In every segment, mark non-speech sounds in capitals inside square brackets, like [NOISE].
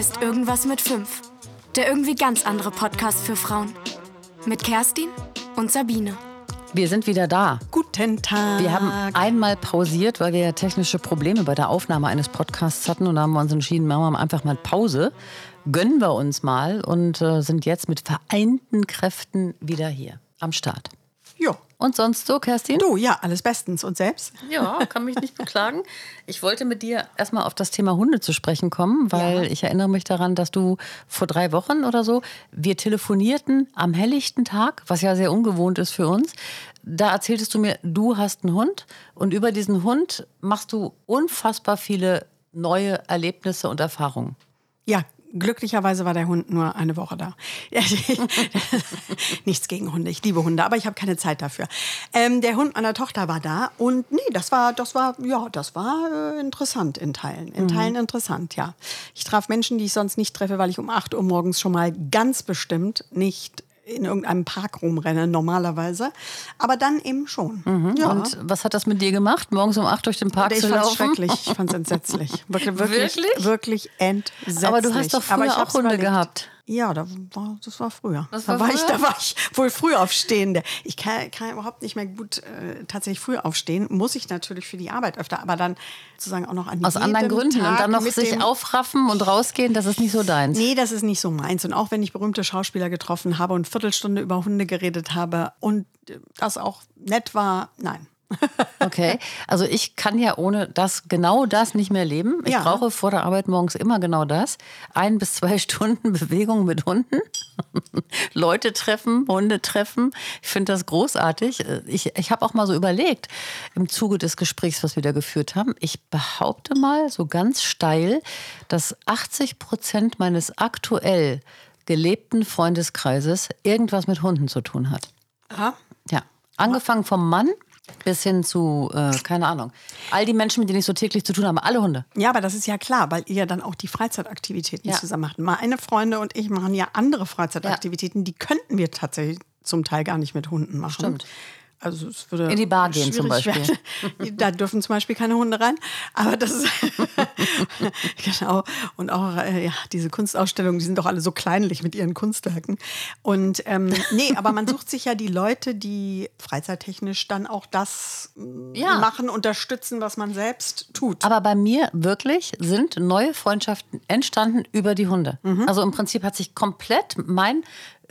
ist Irgendwas mit 5. Der irgendwie ganz andere Podcast für Frauen. Mit Kerstin und Sabine. Wir sind wieder da. Guten Tag. Wir haben einmal pausiert, weil wir ja technische Probleme bei der Aufnahme eines Podcasts hatten. Und da haben wir uns entschieden, machen wir einfach mal Pause. Gönnen wir uns mal und äh, sind jetzt mit vereinten Kräften wieder hier am Start. Ja. Und sonst so, Kerstin? Du, ja, alles bestens. Und selbst? Ja, kann mich nicht beklagen. Ich wollte mit dir erstmal auf das Thema Hunde zu sprechen kommen, weil Ja. ich erinnere mich daran, dass du vor drei Wochen oder so, wir telefonierten am helllichten Tag, was ja sehr ungewohnt ist für uns. Da erzähltest du mir, du hast einen Hund und über diesen Hund machst du unfassbar viele neue Erlebnisse und Erfahrungen. Ja, glücklicherweise war der Hund nur eine Woche da. [LAUGHS] Nichts gegen Hunde, ich liebe Hunde, aber ich habe keine Zeit dafür. Ähm, der Hund meiner Tochter war da und nee, das war, das war, ja, das war äh, interessant in Teilen. In Teilen interessant, ja. Ich traf Menschen, die ich sonst nicht treffe, weil ich um 8 Uhr morgens schon mal ganz bestimmt nicht in irgendeinem Park rumrenne, normalerweise. Aber dann eben schon. Ja. Und was hat das mit dir gemacht, morgens um acht durch den Park ich zu laufen? schrecklich, ich fand's entsetzlich. Wirklich, wirklich, [LAUGHS] Wirklich? wirklich entsetzlich. Aber du hast doch früher ich auch Hunde überlebt. gehabt. Ja, da war, das war früher. Das da, war war ich, früher? da war ich wohl früh aufstehende. Ich kann, kann überhaupt nicht mehr gut äh, tatsächlich früh aufstehen. Muss ich natürlich für die Arbeit öfter, aber dann sozusagen auch noch an Aus anderen Gründen. Tag und dann noch sich aufraffen und rausgehen, das ist nicht so deins. Nee, das ist nicht so meins. Und auch wenn ich berühmte Schauspieler getroffen habe und Viertelstunde über Hunde geredet habe und das auch nett war, nein. Okay, also ich kann ja ohne das genau das nicht mehr leben. Ich Ja. brauche vor der Arbeit morgens immer genau das. Ein bis zwei [LAUGHS] Stunden Bewegung mit Hunden. [LAUGHS] Leute treffen, Hunde treffen. Ich finde das großartig. Ich, ich habe auch mal so überlegt, im Zuge des Gesprächs, was wir da geführt haben, ich behaupte mal so ganz steil, dass 80 Prozent meines aktuell gelebten Freundeskreises irgendwas mit Hunden zu tun hat. Aha. Ja, angefangen vom Mann bis hin zu, äh, keine Ahnung, all die Menschen, mit denen ich so täglich zu tun habe, alle Hunde. Ja, aber das ist ja klar, weil ihr ja dann auch die Freizeitaktivitäten Ja. zusammen macht. Meine Freunde und ich machen ja andere Freizeitaktivitäten, die könnten wir tatsächlich zum Teil gar nicht mit Hunden machen. Stimmt. Also es würde In die Bar gehen zum Beispiel. werden. Da dürfen zum Beispiel keine Hunde rein. Aber das ist [LAUGHS] genau. Und auch äh, ja, diese Kunstausstellungen, die sind doch alle so kleinlich mit ihren Kunstwerken. Und ähm, nee, aber man sucht sich ja die Leute, die freizeittechnisch dann auch das mm, Ja. machen, unterstützen, was man selbst tut. Aber bei mir wirklich sind neue Freundschaften entstanden über die Hunde. Also im Prinzip hat sich komplett mein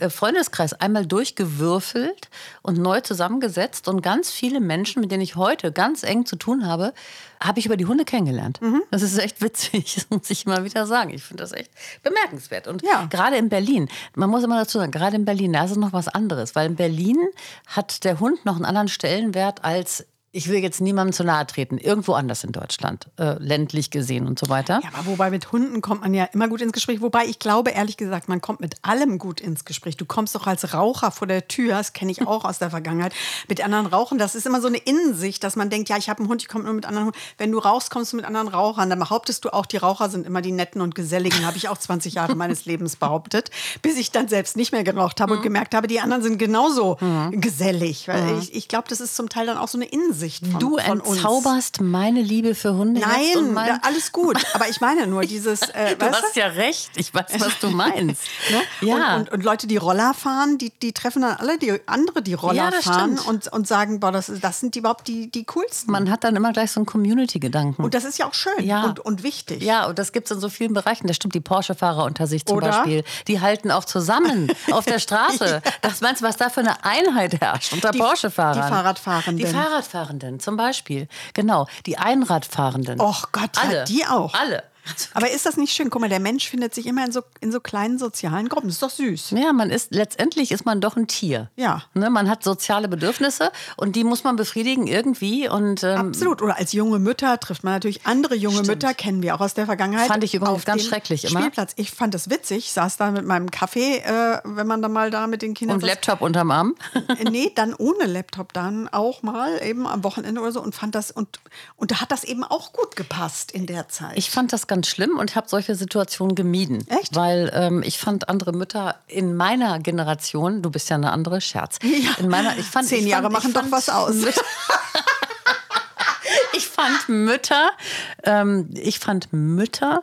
Freundeskreis einmal durchgewürfelt und neu zusammengesetzt und ganz viele Menschen, mit denen ich heute ganz eng zu tun habe, habe ich über die Hunde kennengelernt. Das ist echt witzig, [LAUGHS] das muss ich immer wieder sagen. Ich finde das echt bemerkenswert. Und Ja. gerade in Berlin, man muss immer dazu sagen, gerade in Berlin, da ist es noch was anderes, weil in Berlin hat der Hund noch einen anderen Stellenwert als ich will jetzt niemandem zu nahe treten, irgendwo anders in Deutschland, äh, ländlich gesehen und so weiter. Ja, aber wobei mit Hunden kommt man ja immer gut ins Gespräch. Wobei ich glaube, ehrlich gesagt, man kommt mit allem gut ins Gespräch. Du kommst doch als Raucher vor der Tür, das kenne ich [LAUGHS] auch aus der Vergangenheit, mit anderen Rauchen. Das ist immer so eine Innensicht, dass man denkt, ja, ich habe einen Hund, ich komme nur mit anderen Hunden. Wenn du rauchst, kommst du mit anderen Rauchern. Dann behauptest du auch, die Raucher sind immer die netten und geselligen. Habe ich auch 20 Jahre meines Lebens behauptet, [LAUGHS] bis ich dann selbst nicht mehr geraucht habe und gemerkt habe, die anderen sind genauso gesellig. Weil ich, ich glaube, das ist zum Teil dann auch so eine Innensicht von, Du von entzauberst meine Liebe für Hunde. Nein, mein, ja, alles gut. Aber ich meine nur dieses, [LAUGHS] äh, du hast ja recht. Ich weiß, was du [LAUGHS] meinst. Ne? Ja. Und, und, und Leute, die Roller fahren, die, die treffen dann alle die andere, die Roller Ja, fahren stimmt. und, und sagen, boah, das, das sind die überhaupt die, die coolsten. man hat dann immer gleich so einen Community-Gedanken. und das ist ja auch schön Ja. und, und wichtig. Ja, und das gibt es in so vielen Bereichen. Das stimmt, die Porsche-Fahrer unter sich zum Oder? Beispiel. Die halten auch zusammen [LAUGHS] auf der Straße. Das meinst du, was da für eine Einheit herrscht unter Porsche-Fahrern? die Fahrradfahrenden. Die Fahrradfahrenden zum Beispiel. Genau, die Einradfahrenden. Och Gott, Alle. die auch. Alle. [LAUGHS] Aber ist das nicht schön? Guck mal, der Mensch findet sich immer in so, in so kleinen sozialen Gruppen. Das ist doch süß. Ja, man ist, letztendlich ist man doch ein Tier. Ja. Ne, man hat soziale Bedürfnisse und die muss man befriedigen irgendwie. Und ähm, Absolut. Oder als junge Mütter trifft man natürlich andere junge Stimmt. Mütter, kennen wir auch aus der Vergangenheit. Fand ich übrigens ganz schrecklich immer. Spielplatz. Ich fand das witzig. Ich saß da mit meinem Kaffee, äh, wenn man dann mal da mit den Kindern und saß. Laptop unterm Arm. Äh, nee, [LAUGHS] dann ohne Laptop dann auch mal, eben am Wochenende oder so und fand das und, und da hat das eben auch gut gepasst in der Zeit. Ich fand das ganz schlimm und habe solche Situationen gemieden. Echt? Weil ähm, ich fand andere Mütter in meiner Generation, du bist ja eine andere, Scherz. Ja. In meiner, ich fand, Zehn ich Jahre fand, machen ich doch fand was aus. [LAUGHS] Ich fand Mütter, ähm, ich fand Mütter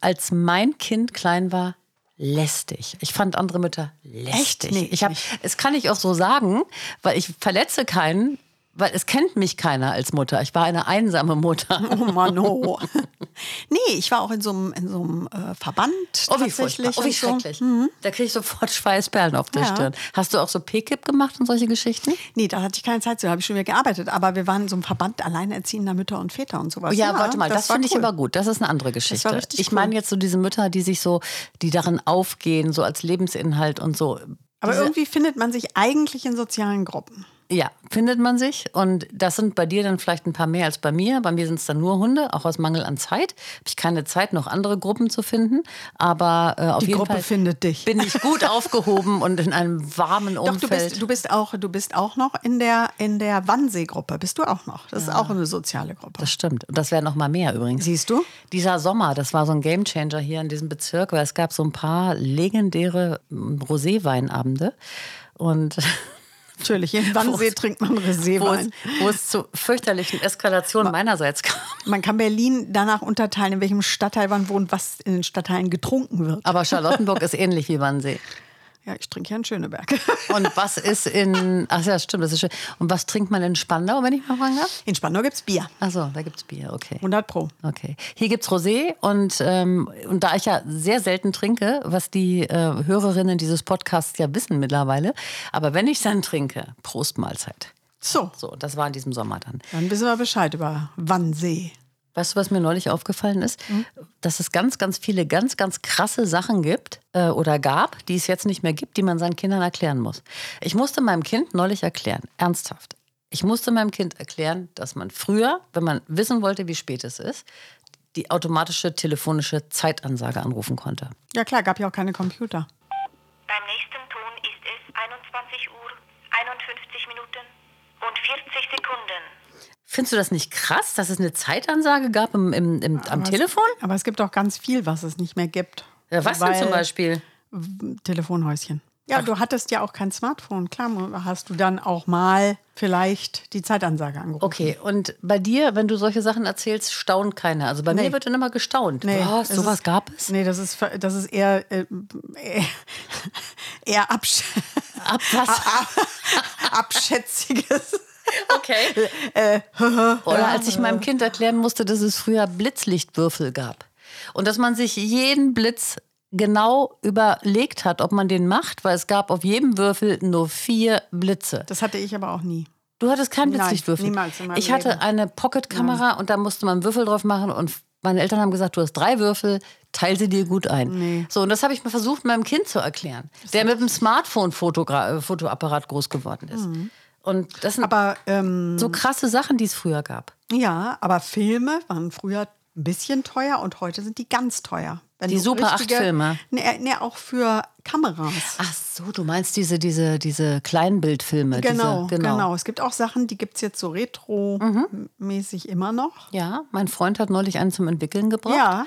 als mein Kind klein war, lästig. Ich fand andere Mütter lästig. Echt? Nee, ich hab, es kann ich auch so sagen, weil ich verletze keinen, weil es kennt mich keiner als Mutter. Ich war eine einsame Mutter. Oh Mann, oh. [LAUGHS] nee, ich war auch in so einem, in so einem äh, Verband Oh, wie tatsächlich. Oh, wie und so. schrecklich. Da kriege ich sofort Schweißperlen auf der Ja. Stirn. Hast du auch so PKIP gemacht und solche Geschichten? Nee, da hatte ich keine Zeit zu, da habe ich schon wieder gearbeitet. Aber wir waren in so einem Verband alleinerziehender Mütter und Väter und sowas. Ja, warte mal, das, war finde ich cool. aber gut. Das ist eine andere Geschichte. ich cool. meine jetzt so diese Mütter, die sich so, die darin aufgehen, so als Lebensinhalt und so. Aber irgendwie findet man sich eigentlich in sozialen Gruppen. Ja, findet man sich. Und das sind bei dir dann vielleicht ein paar mehr als bei mir. Bei mir sind es dann nur Hunde, auch aus Mangel an Zeit. Habe ich keine Zeit, noch andere Gruppen zu finden. Aber äh, auf Die jeden Gruppe Fall findet dich. bin ich gut [LAUGHS] aufgehoben und in einem warmen Doch, Umfeld. du bist, du bist auch, du bist auch noch in der, in der Wannsee-Gruppe. Bist du auch noch? Das ist auch eine soziale Gruppe. das stimmt. Und das wäre noch mal mehr übrigens. Siehst du? Dieser Sommer, das war so ein Gamechanger hier in diesem Bezirk, weil es gab so ein paar legendäre mm, Roséweinabende. Und [LAUGHS] Natürlich. In Wannsee trinkt man wo Roséwein. wo es zu fürchterlichen Eskalationen meinerseits kam. Man kann Berlin danach unterteilen, in welchem Stadtteil man wohnt, was in den Stadtteilen getrunken wird. Aber Charlottenburg ist ähnlich wie Wannsee. Ja, ich trinke ja in Schöneberg. [LAUGHS] Und was ist in. Ach ja, stimmt, das ist schön. Und was trinkt man in Spandau, wenn ich mal fragen darf? In Spandau gibt es Bier. Achso, da gibt's Bier, okay. 100 Pro. Okay. Hier gibt's Rosé und, ähm, und da ich ja sehr selten trinke, was die äh, Hörerinnen dieses Podcasts ja wissen mittlerweile, aber wenn ich dann trinke, Prost Mahlzeit. So, So, das war in diesem Sommer dann. dann wissen wir Bescheid über Wannsee. Weißt du, was mir neulich aufgefallen ist? Dass es ganz, ganz viele ganz, ganz krasse Sachen gibt äh, oder gab, die es jetzt nicht mehr gibt, die man seinen Kindern erklären muss. Ich musste meinem Kind neulich erklären, ernsthaft. Ich musste meinem Kind erklären, dass man früher, wenn man wissen wollte, wie spät es ist, die automatische telefonische Zeitansage anrufen konnte. Ja klar, gab ja auch keine Computer. Beim nächsten Ton ist es 21 Uhr, 51 Minuten und 40 Sekunden. Findest du das nicht krass, dass es eine Zeitansage gab im, im, im, am Aber Telefon? Es, aber es gibt auch ganz viel, was es nicht mehr gibt. Ja, was denn Weil- zum Beispiel? Telefonhäuschen. Ja, du hattest ja auch kein Smartphone. Klar, hast du dann auch mal vielleicht die Zeitansage angerufen. Okay, und bei dir, wenn du solche Sachen erzählst, staunt keiner. Also bei Nee. mir wird dann immer gestaunt. Nee, Was, es sowas ist- gab es? Nee, das ist, das ist eher, äh, eher, [LAUGHS] eher absch Ab [LAUGHS] [LAUGHS] abschätziges. Okay. [LAUGHS] Äh, [LAUGHS] Oder als ich meinem Kind erklären musste, dass es früher Blitzlichtwürfel gab. Und dass man sich jeden Blitz genau überlegt hat, ob man den macht, weil es gab auf jedem Würfel nur vier Blitze. Das hatte ich aber auch nie. Du hattest keinen Nein, Blitzlichtwürfel. niemals in meinem ich hatte Leben. eine Pocketkamera und da musste man Würfel drauf machen und meine Eltern haben gesagt, du hast drei Würfel, teil sie dir gut ein. Nee. So, und das habe ich mal versucht, meinem Kind zu erklären, der mit dem Smartphone-Fotoapparat groß geworden ist. Und das sind Mhm. Aber ähm, so krasse Sachen, die es früher gab. ja, aber Filme waren früher ein bisschen teuer und heute sind die ganz teuer. Wenn Die Super richtige- 8-Filme. Nee, nee, auch für Kameras. Ach so, du meinst diese, diese, diese Kleinbildfilme. Genau, diese, genau, Es gibt auch Sachen, die gibt es jetzt so retro-mäßig immer noch. Ja, mein Freund hat neulich einen zum Entwickeln gebracht. Ja.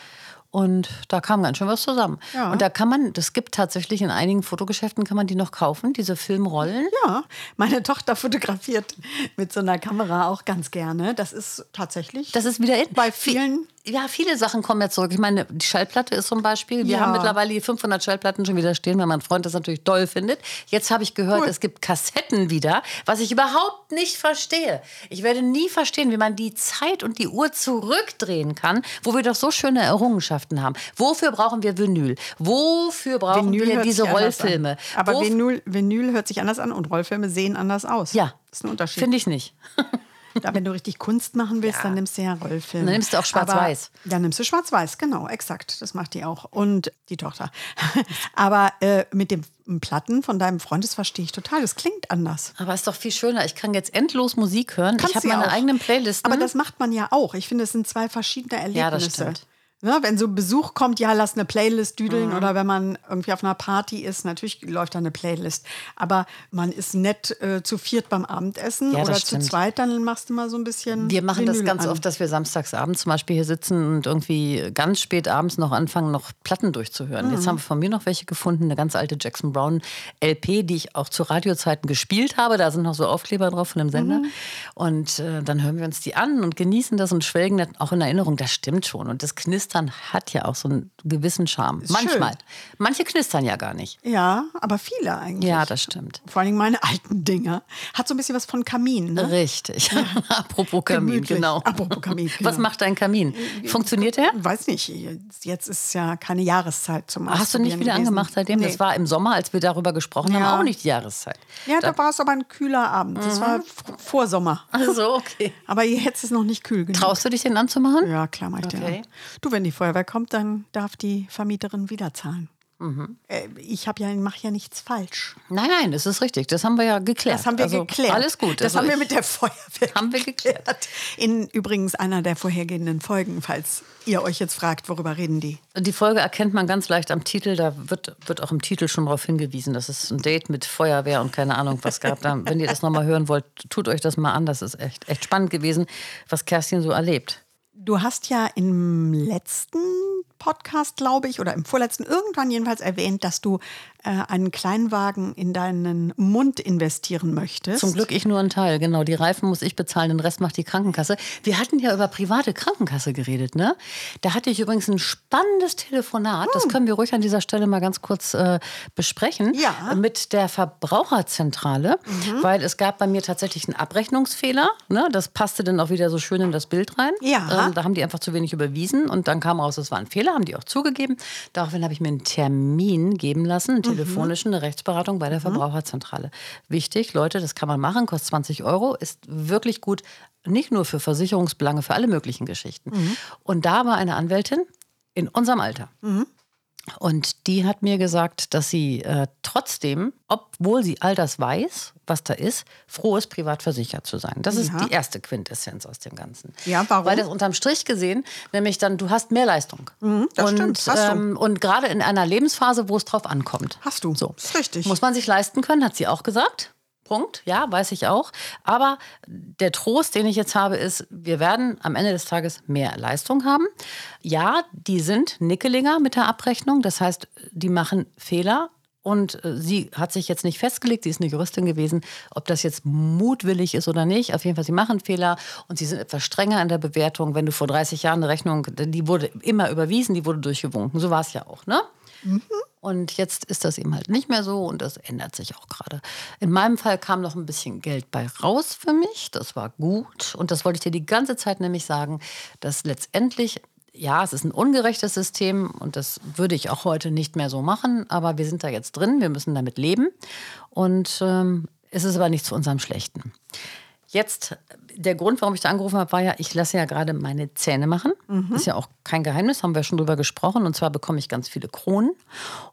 Und da kam ganz schön was zusammen. Ja. Und da kann man, das gibt tatsächlich in einigen Fotogeschäften, kann man die noch kaufen, diese Filmrollen. Ja, meine Tochter fotografiert mit so einer Kamera auch ganz gerne. Das ist tatsächlich Das ist wieder in. bei vielen. Ja, viele Sachen kommen ja zurück. Ich meine, die Schallplatte ist zum Beispiel. Wir Ja. haben mittlerweile die 500 Schallplatten schon wieder stehen, weil mein Freund das natürlich toll findet. Jetzt habe ich gehört, Cool. es gibt Kassetten wieder, was ich überhaupt nicht verstehe. Ich werde nie verstehen, wie man die Zeit und die Uhr zurückdrehen kann, wo wir doch so schöne Errungenschaften haben. Wofür brauchen wir Vinyl? Wofür brauchen wir hört diese Rollfilme? Aber Vinyl, Vinyl hört sich anders an und Rollfilme sehen anders aus. Ja. Das ist ein Unterschied. Finde ich nicht. [LAUGHS] Da, wenn du richtig Kunst machen willst, dann nimmst du ja Rollfilme. Dann nimmst du auch schwarz-weiß. Dann nimmst du schwarz-weiß, genau, exakt. Das macht die auch. Und die Tochter. [LAUGHS] Aber äh, mit den Platten von deinem Freund, das verstehe ich total. Das klingt anders. Aber ist doch viel schöner. Ich kann jetzt endlos Musik hören. Kannst ich habe ja meine auch. eigenen Playlists. Aber das macht man ja auch. Ich finde, es sind zwei verschiedene Erlebnisse. Ja, das stimmt. Ne, wenn so Besuch kommt, ja, lass eine Playlist düdeln. Mhm. Oder wenn man irgendwie auf einer Party ist, natürlich läuft da eine Playlist. Aber man ist nett äh, zu viert beim Abendessen Ja, das oder zu stimmt. zweit, dann machst du mal so ein bisschen. Wir machen das ganz an. oft, dass wir samstags abends zum Beispiel hier sitzen und irgendwie ganz spät abends noch anfangen, noch Platten durchzuhören. Mhm. Jetzt haben wir von mir noch welche gefunden, eine ganz alte Jackson Brown LP, die ich auch zu Radiozeiten gespielt habe. Da sind noch so Aufkleber drauf von dem Sender. Und äh, dann hören wir uns die an und genießen das und schwelgen dann auch in Erinnerung. Das stimmt schon. Und das knistert Knistern hat ja auch so einen gewissen Charme. Ist Manchmal. schön. Manche knistern ja gar nicht. Ja, aber viele eigentlich. Ja, das stimmt. Vor allem meine alten Dinger. Hat so ein bisschen was von Kamin, ne? Richtig. [LAUGHS] Apropos Kamin, Gemütlich. genau. Apropos Kamin, Was genau. macht dein Kamin? Funktioniert der? Weiß nicht, jetzt- ist ja keine Jahreszeit zum Hast du nicht wieder gewesen. angemacht seitdem? Nee. Das war im Sommer, als wir darüber gesprochen Ja. haben, auch nicht die Jahreszeit. Ja, da war es aber ein kühler Abend. Das Mhm. war f- vor Sommer. Also, okay. Aber jetzt ist es noch nicht kühl genug. Traust du dich, den anzumachen? Ja, klar, mach ich Okay. den an. Du, wenn die Feuerwehr kommt, dann darf die Vermieterin wieder zahlen. Mhm. Äh, ich habe ja, mache ja nichts falsch. Nein, nein, das ist richtig. Das haben wir ja geklärt. Das haben wir also, geklärt. Alles gut. Das Also haben wir mit der Feuerwehr Haben wir geklärt. In übrigens einer der vorhergehenden Folgen, falls ihr euch jetzt fragt, worüber reden die. Die Folge erkennt man ganz leicht am Titel. Da wird, wird auch im Titel schon darauf hingewiesen, dass es ein Date mit Feuerwehr und keine Ahnung was gab. Da, wenn ihr das nochmal hören wollt, tut euch das mal an. Das ist echt, echt spannend gewesen, was Kerstin so erlebt. Du hast ja im letzten Podcast, glaube ich, oder im vorletzten irgendwann jedenfalls erwähnt, dass du äh, einen Kleinwagen in deinen Mund investieren möchtest. Zum Glück ich nur einen Teil, genau. Die Reifen muss ich bezahlen, den Rest macht die Krankenkasse. Wir hatten ja über private Krankenkasse geredet, ne? Da hatte ich übrigens ein spannendes Telefonat. Das können wir ruhig an dieser Stelle mal ganz kurz äh, besprechen. Ja. Mit der Verbraucherzentrale, weil es gab bei mir tatsächlich einen Abrechnungsfehler. Ne? Das passte dann auch wieder so schön in das Bild rein. Ja. Ähm, da haben die einfach zu wenig überwiesen und dann kam raus, es war ein Fehler, haben die auch zugegeben. Daraufhin habe ich mir einen Termin geben lassen, einen telefonischen, eine Rechtsberatung bei der Verbraucherzentrale. Wichtig, Leute, das kann man machen, kostet 20 Euro, ist wirklich gut, nicht nur für Versicherungsbelange, für alle möglichen Geschichten. Und da war eine Anwältin in unserem Alter. Und die hat mir gesagt, dass sie äh, trotzdem, obwohl sie all das weiß, was da ist, froh ist, privat versichert zu sein. Das ist Ja. die erste Quintessenz aus dem Ganzen. Ja, warum? Weil das unterm Strich gesehen, nämlich dann, du hast mehr Leistung. Mhm, das und, stimmt, hast du. Ähm, und gerade in einer Lebensphase, wo es drauf ankommt. Hast du. So. Ist richtig. Muss man sich leisten können, hat sie auch gesagt. Punkt, ja, weiß ich auch. Aber der Trost, den ich jetzt habe, ist, wir werden am Ende des Tages mehr Leistung haben. Ja, die sind nickeliger mit der Abrechnung. Das heißt, die machen Fehler. Und äh, sie hat sich jetzt nicht festgelegt, sie ist eine Juristin gewesen, ob das jetzt mutwillig ist oder nicht. Auf jeden Fall, sie machen Fehler und sie sind etwas strenger in der Bewertung. Wenn du vor 30 Jahren eine Rechnung, die wurde immer überwiesen, die wurde durchgewunken. So war es ja auch, ne? Und jetzt ist das eben halt nicht mehr so und das ändert sich auch gerade. In meinem Fall kam noch ein bisschen Geld bei raus für mich. Das war gut. Und das wollte ich dir die ganze Zeit nämlich sagen, dass letztendlich, ja, es ist ein ungerechtes System und das würde ich auch heute nicht mehr so machen. Aber wir sind da jetzt drin, wir müssen damit leben. Und ähm, es ist aber nicht zu unserem Schlechten. Jetzt, der Grund, warum ich da angerufen habe, war ja, ich lasse ja gerade meine Zähne machen. Ist ja auch kein Geheimnis, haben wir schon drüber gesprochen. Und zwar bekomme ich ganz viele Kronen.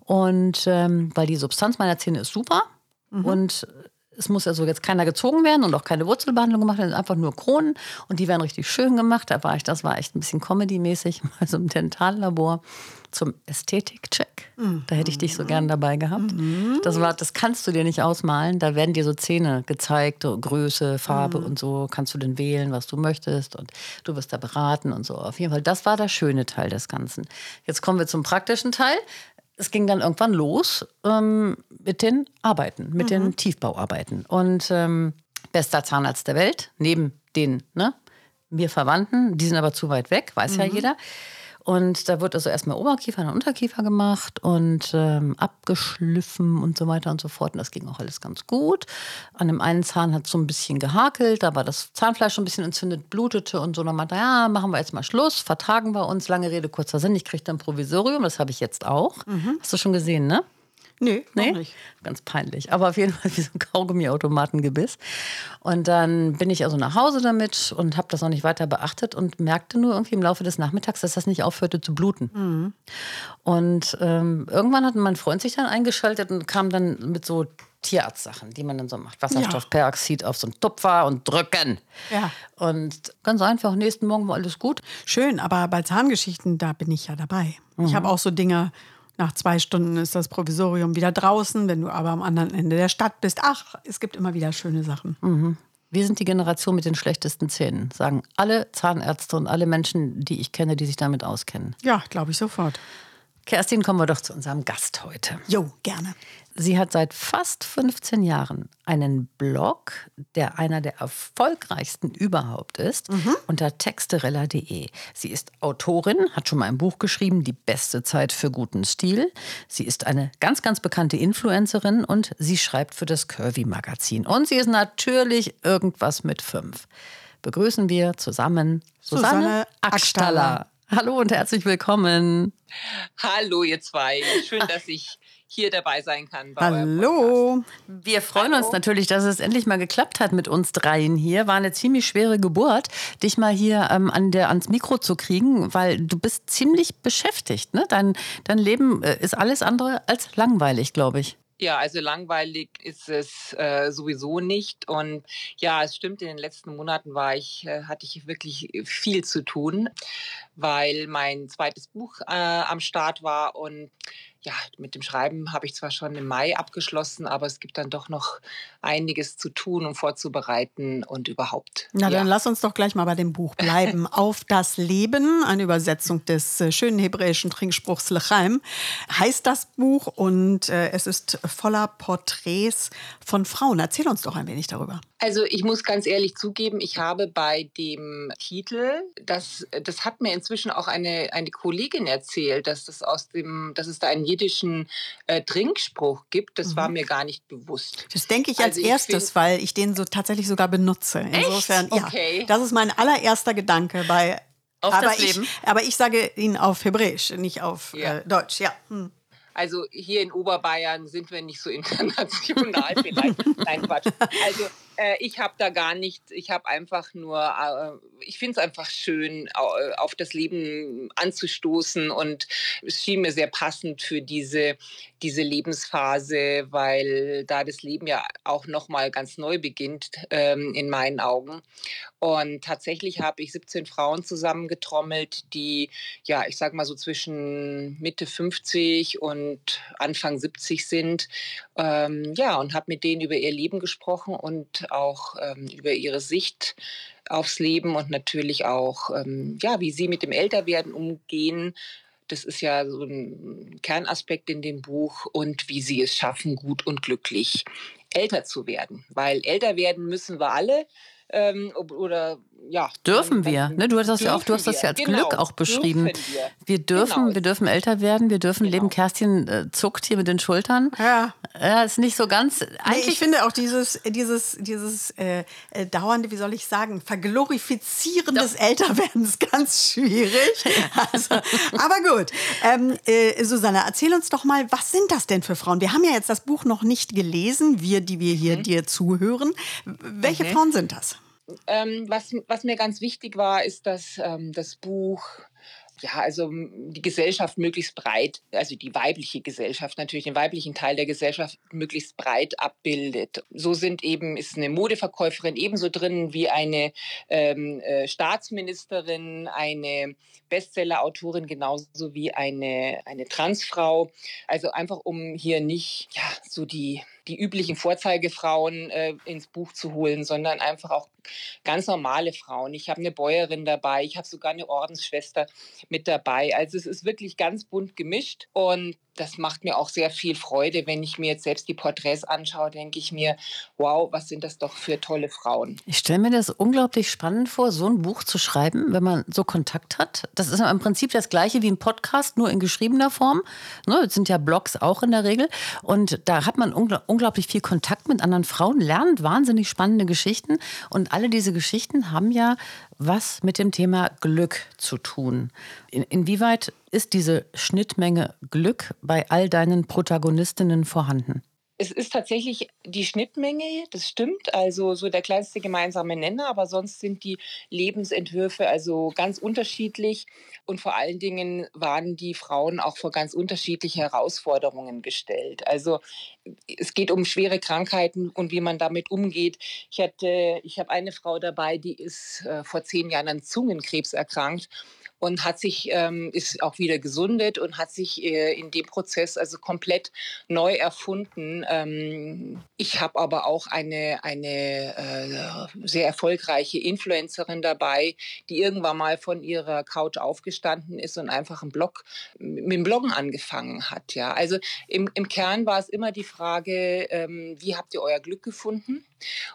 Und ähm, weil die Substanz meiner Zähne ist super. Und es muss also jetzt keiner gezogen werden und auch keine Wurzelbehandlung gemacht werden, einfach nur Kronen. Und die werden richtig schön gemacht. Da war ich, das war echt ein bisschen Comedy-mäßig, [LAUGHS] mal so im Dentallabor zum Ästhetik-Check. Da hätte ich dich so gern dabei gehabt. Das, war, das kannst du dir nicht ausmalen. Da werden dir so Zähne gezeigt, so Größe, Farbe und so. Kannst du denn wählen, was du möchtest. Und du wirst da beraten und so. Auf jeden Fall, das war der schöne Teil des Ganzen. Jetzt kommen wir zum praktischen Teil. Es ging dann irgendwann los ähm, mit den Arbeiten, mit den Tiefbauarbeiten. Und ähm, bester Zahnarzt der Welt, neben den ne, mir Verwandten, die sind aber zu weit weg, weiß ja jeder. Und da wird also erstmal Oberkiefer und Unterkiefer gemacht und ähm, abgeschliffen und so weiter und so fort. Und das ging auch alles ganz gut. An dem einen Zahn hat es so ein bisschen gehakelt, da war das Zahnfleisch schon ein bisschen entzündet, blutete und so. Dann meinte ja, machen wir jetzt mal Schluss, vertagen wir uns. Lange Rede, kurzer Sinn. Ich kriege dann Provisorium, das habe ich jetzt auch. Hast du schon gesehen, ne? Nee, noch Nee? nicht. Ganz peinlich. Aber auf jeden Fall wie so ein Kaugummiautomatengebiss. Und dann bin ich also nach Hause damit und habe das noch nicht weiter beachtet und merkte nur irgendwie im Laufe des Nachmittags, dass das nicht aufhörte zu bluten. Und ähm, irgendwann hat mein Freund sich dann eingeschaltet und kam dann mit so Tierarztsachen, die man dann so macht. Wasserstoffperoxid auf so einen Tupfer und drücken. Ja. Und ganz einfach, nächsten Morgen war alles gut. Schön, aber bei Zahngeschichten, da bin ich ja dabei. Ich Mhm. habe auch so Dinge, nach zwei Stunden ist das Provisorium wieder draußen, wenn du aber am anderen Ende der Stadt bist. Ach, es gibt immer wieder schöne Sachen. Mhm. Wir sind die Generation mit den schlechtesten Zähnen, sagen alle Zahnärzte und alle Menschen, die ich kenne, die sich damit auskennen. Ja, glaube ich sofort. Kerstin, kommen wir doch zu unserem Gast heute. Jo, gerne. Sie hat seit fast 15 Jahren einen Blog, der einer der erfolgreichsten überhaupt ist, mhm. unter texterella.de. Sie ist Autorin, hat schon mal ein Buch geschrieben, Die beste Zeit für guten Stil. Sie ist eine ganz, ganz bekannte Influencerin und sie schreibt für das Curvy-Magazin. Und sie ist natürlich irgendwas mit fünf. Begrüßen wir zusammen Susanne, Susanne Ackstaller. Hallo und herzlich willkommen. Hallo, ihr zwei. Schön, dass ich hier dabei sein kann. Hallo. Wir freuen Hallo. uns natürlich, dass es endlich mal geklappt hat mit uns dreien hier. War eine ziemlich schwere Geburt, dich mal hier ähm, an der, ans Mikro zu kriegen, weil du bist ziemlich beschäftigt. Ne? Dein, dein Leben äh, ist alles andere als langweilig, glaube ich. Ja, also langweilig ist es äh, sowieso nicht. Und ja, es stimmt, in den letzten Monaten war ich, äh, hatte ich wirklich viel zu tun, weil mein zweites Buch äh, am Start war und ja, mit dem Schreiben habe ich zwar schon im Mai abgeschlossen, aber es gibt dann doch noch einiges zu tun und vorzubereiten und überhaupt. Na, ja. dann lass uns doch gleich mal bei dem Buch bleiben. [LAUGHS] Auf das Leben, eine Übersetzung des äh, schönen hebräischen Trinkspruchs Lechaim, heißt das Buch und äh, es ist voller Porträts von Frauen. Erzähl uns doch ein wenig darüber. Also ich muss ganz ehrlich zugeben, ich habe bei dem Titel, das, das hat mir inzwischen auch eine, eine Kollegin erzählt, dass das aus dem, dass es da einen jiddischen äh, Trinkspruch gibt. Das mhm. war mir gar nicht bewusst. Das denke ich als also erstes, ich weil ich den so tatsächlich sogar benutze. Insofern, Echt? Okay. ja. Das ist mein allererster Gedanke bei auf aber das Leben. Ich, aber ich sage ihn auf Hebräisch, nicht auf ja. äh, Deutsch, ja. Hm. Also hier in Oberbayern sind wir nicht so international [LAUGHS] vielleicht. Nein, Quatsch. Also äh, ich habe da gar nichts. Ich habe einfach nur, äh, ich finde es einfach schön, auf das Leben anzustoßen und es schien mir sehr passend für diese, diese Lebensphase, weil da das Leben ja auch nochmal ganz neu beginnt ähm, in meinen Augen. Und tatsächlich habe ich 17 Frauen zusammengetrommelt, die, ja, ich sage mal so zwischen Mitte 50 und Anfang 70 sind. Ähm, ja, und habe mit denen über ihr Leben gesprochen und auch ähm, über ihre Sicht aufs Leben und natürlich auch, ähm, ja, wie sie mit dem Älterwerden umgehen. Das ist ja so ein Kernaspekt in dem Buch und wie sie es schaffen, gut und glücklich älter zu werden. Weil älter werden müssen wir alle ähm, oder ja. Dürfen wir, ne? Du hast das ja auch, du hast das ja als genau, Glück auch beschrieben. Dürfen wir. wir. dürfen, genau. wir dürfen älter werden, wir dürfen genau. leben. Kerstin äh, zuckt hier mit den Schultern. Ja. Ja, ist nicht so ganz. Eigentlich nee, ich finde auch dieses, dieses, dieses äh, äh, dauernde, wie soll ich sagen, Verglorifizieren Doch. des Älterwerdens ganz schwierig. [LAUGHS] Also, aber gut. Ähm, äh, Susanne, erzähl uns doch mal, was sind das denn für Frauen? Wir haben ja jetzt das Buch noch nicht gelesen, wir, die wir hier mhm. dir zuhören. Welche mhm. Frauen sind das? Ähm, was, was mir ganz wichtig war, ist, dass ähm, das Buch ja, also die Gesellschaft möglichst breit, also die weibliche Gesellschaft natürlich, den weiblichen Teil der Gesellschaft möglichst breit abbildet. So sind eben, ist eine Modeverkäuferin ebenso drin wie eine ähm, äh, Staatsministerin, eine Bestseller-Autorin genauso wie eine, eine Transfrau. Also einfach, um hier nicht ja, so die die üblichen Vorzeigefrauen äh, ins Buch zu holen, sondern einfach auch ganz normale Frauen. Ich habe eine Bäuerin dabei, ich habe sogar eine Ordensschwester mit dabei. Also es ist wirklich ganz bunt gemischt und das macht mir auch sehr viel Freude, wenn ich mir jetzt selbst die Porträts anschaue, denke ich mir, wow, was sind das doch für tolle Frauen. Ich stelle mir das unglaublich spannend vor, so ein Buch zu schreiben, wenn man so Kontakt hat. Das ist im Prinzip das gleiche wie ein Podcast, nur in geschriebener Form. Ne, das sind ja Blogs auch in der Regel. Und da hat man unglaublich viel Kontakt mit anderen Frauen, lernt wahnsinnig spannende Geschichten. Und alle diese Geschichten haben ja was mit dem Thema Glück zu tun. In, inwieweit ist diese Schnittmenge Glück bei all deinen Protagonistinnen vorhanden? Es ist tatsächlich die Schnittmenge, das stimmt, also so der kleinste gemeinsame Nenner, aber sonst sind die Lebensentwürfe also ganz unterschiedlich und vor allen Dingen waren die Frauen auch vor ganz unterschiedliche Herausforderungen gestellt. Also es geht um schwere Krankheiten und wie man damit umgeht. Ich ich habe eine Frau dabei, die ist äh, vor zehn Jahren an Zungenkrebs erkrankt und hat sich, ähm, ist auch wieder gesundet und hat sich äh, in dem Prozess also komplett neu erfunden. Ähm, ich habe aber auch eine, eine äh, sehr erfolgreiche Influencerin dabei, die irgendwann mal von ihrer Couch aufgestanden ist und einfach einen Blog, mit dem Bloggen angefangen hat. Ja, also im, im Kern war es immer die Frage, ähm, wie habt ihr euer Glück gefunden?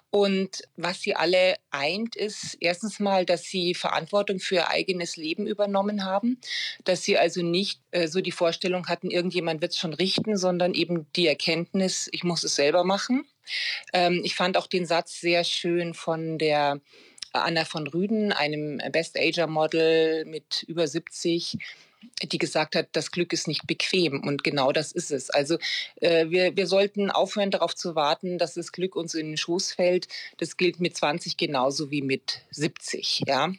Und was sie alle eint, ist erstens mal, dass sie Verantwortung für ihr eigenes Leben übernommen haben, dass sie also nicht äh, so die Vorstellung hatten, irgendjemand wird es schon richten, sondern eben die Erkenntnis, ich muss es selber machen. Ähm, ich fand auch den Satz sehr schön von der Anna von Rüden, einem Best-Ager-Model mit über 70, die gesagt hat, das Glück ist nicht bequem. Und genau das ist es. Also äh, wir, wir sollten aufhören, darauf zu warten, dass das Glück uns in den Schoß fällt. Das gilt mit 20 genauso wie mit 70. Ja?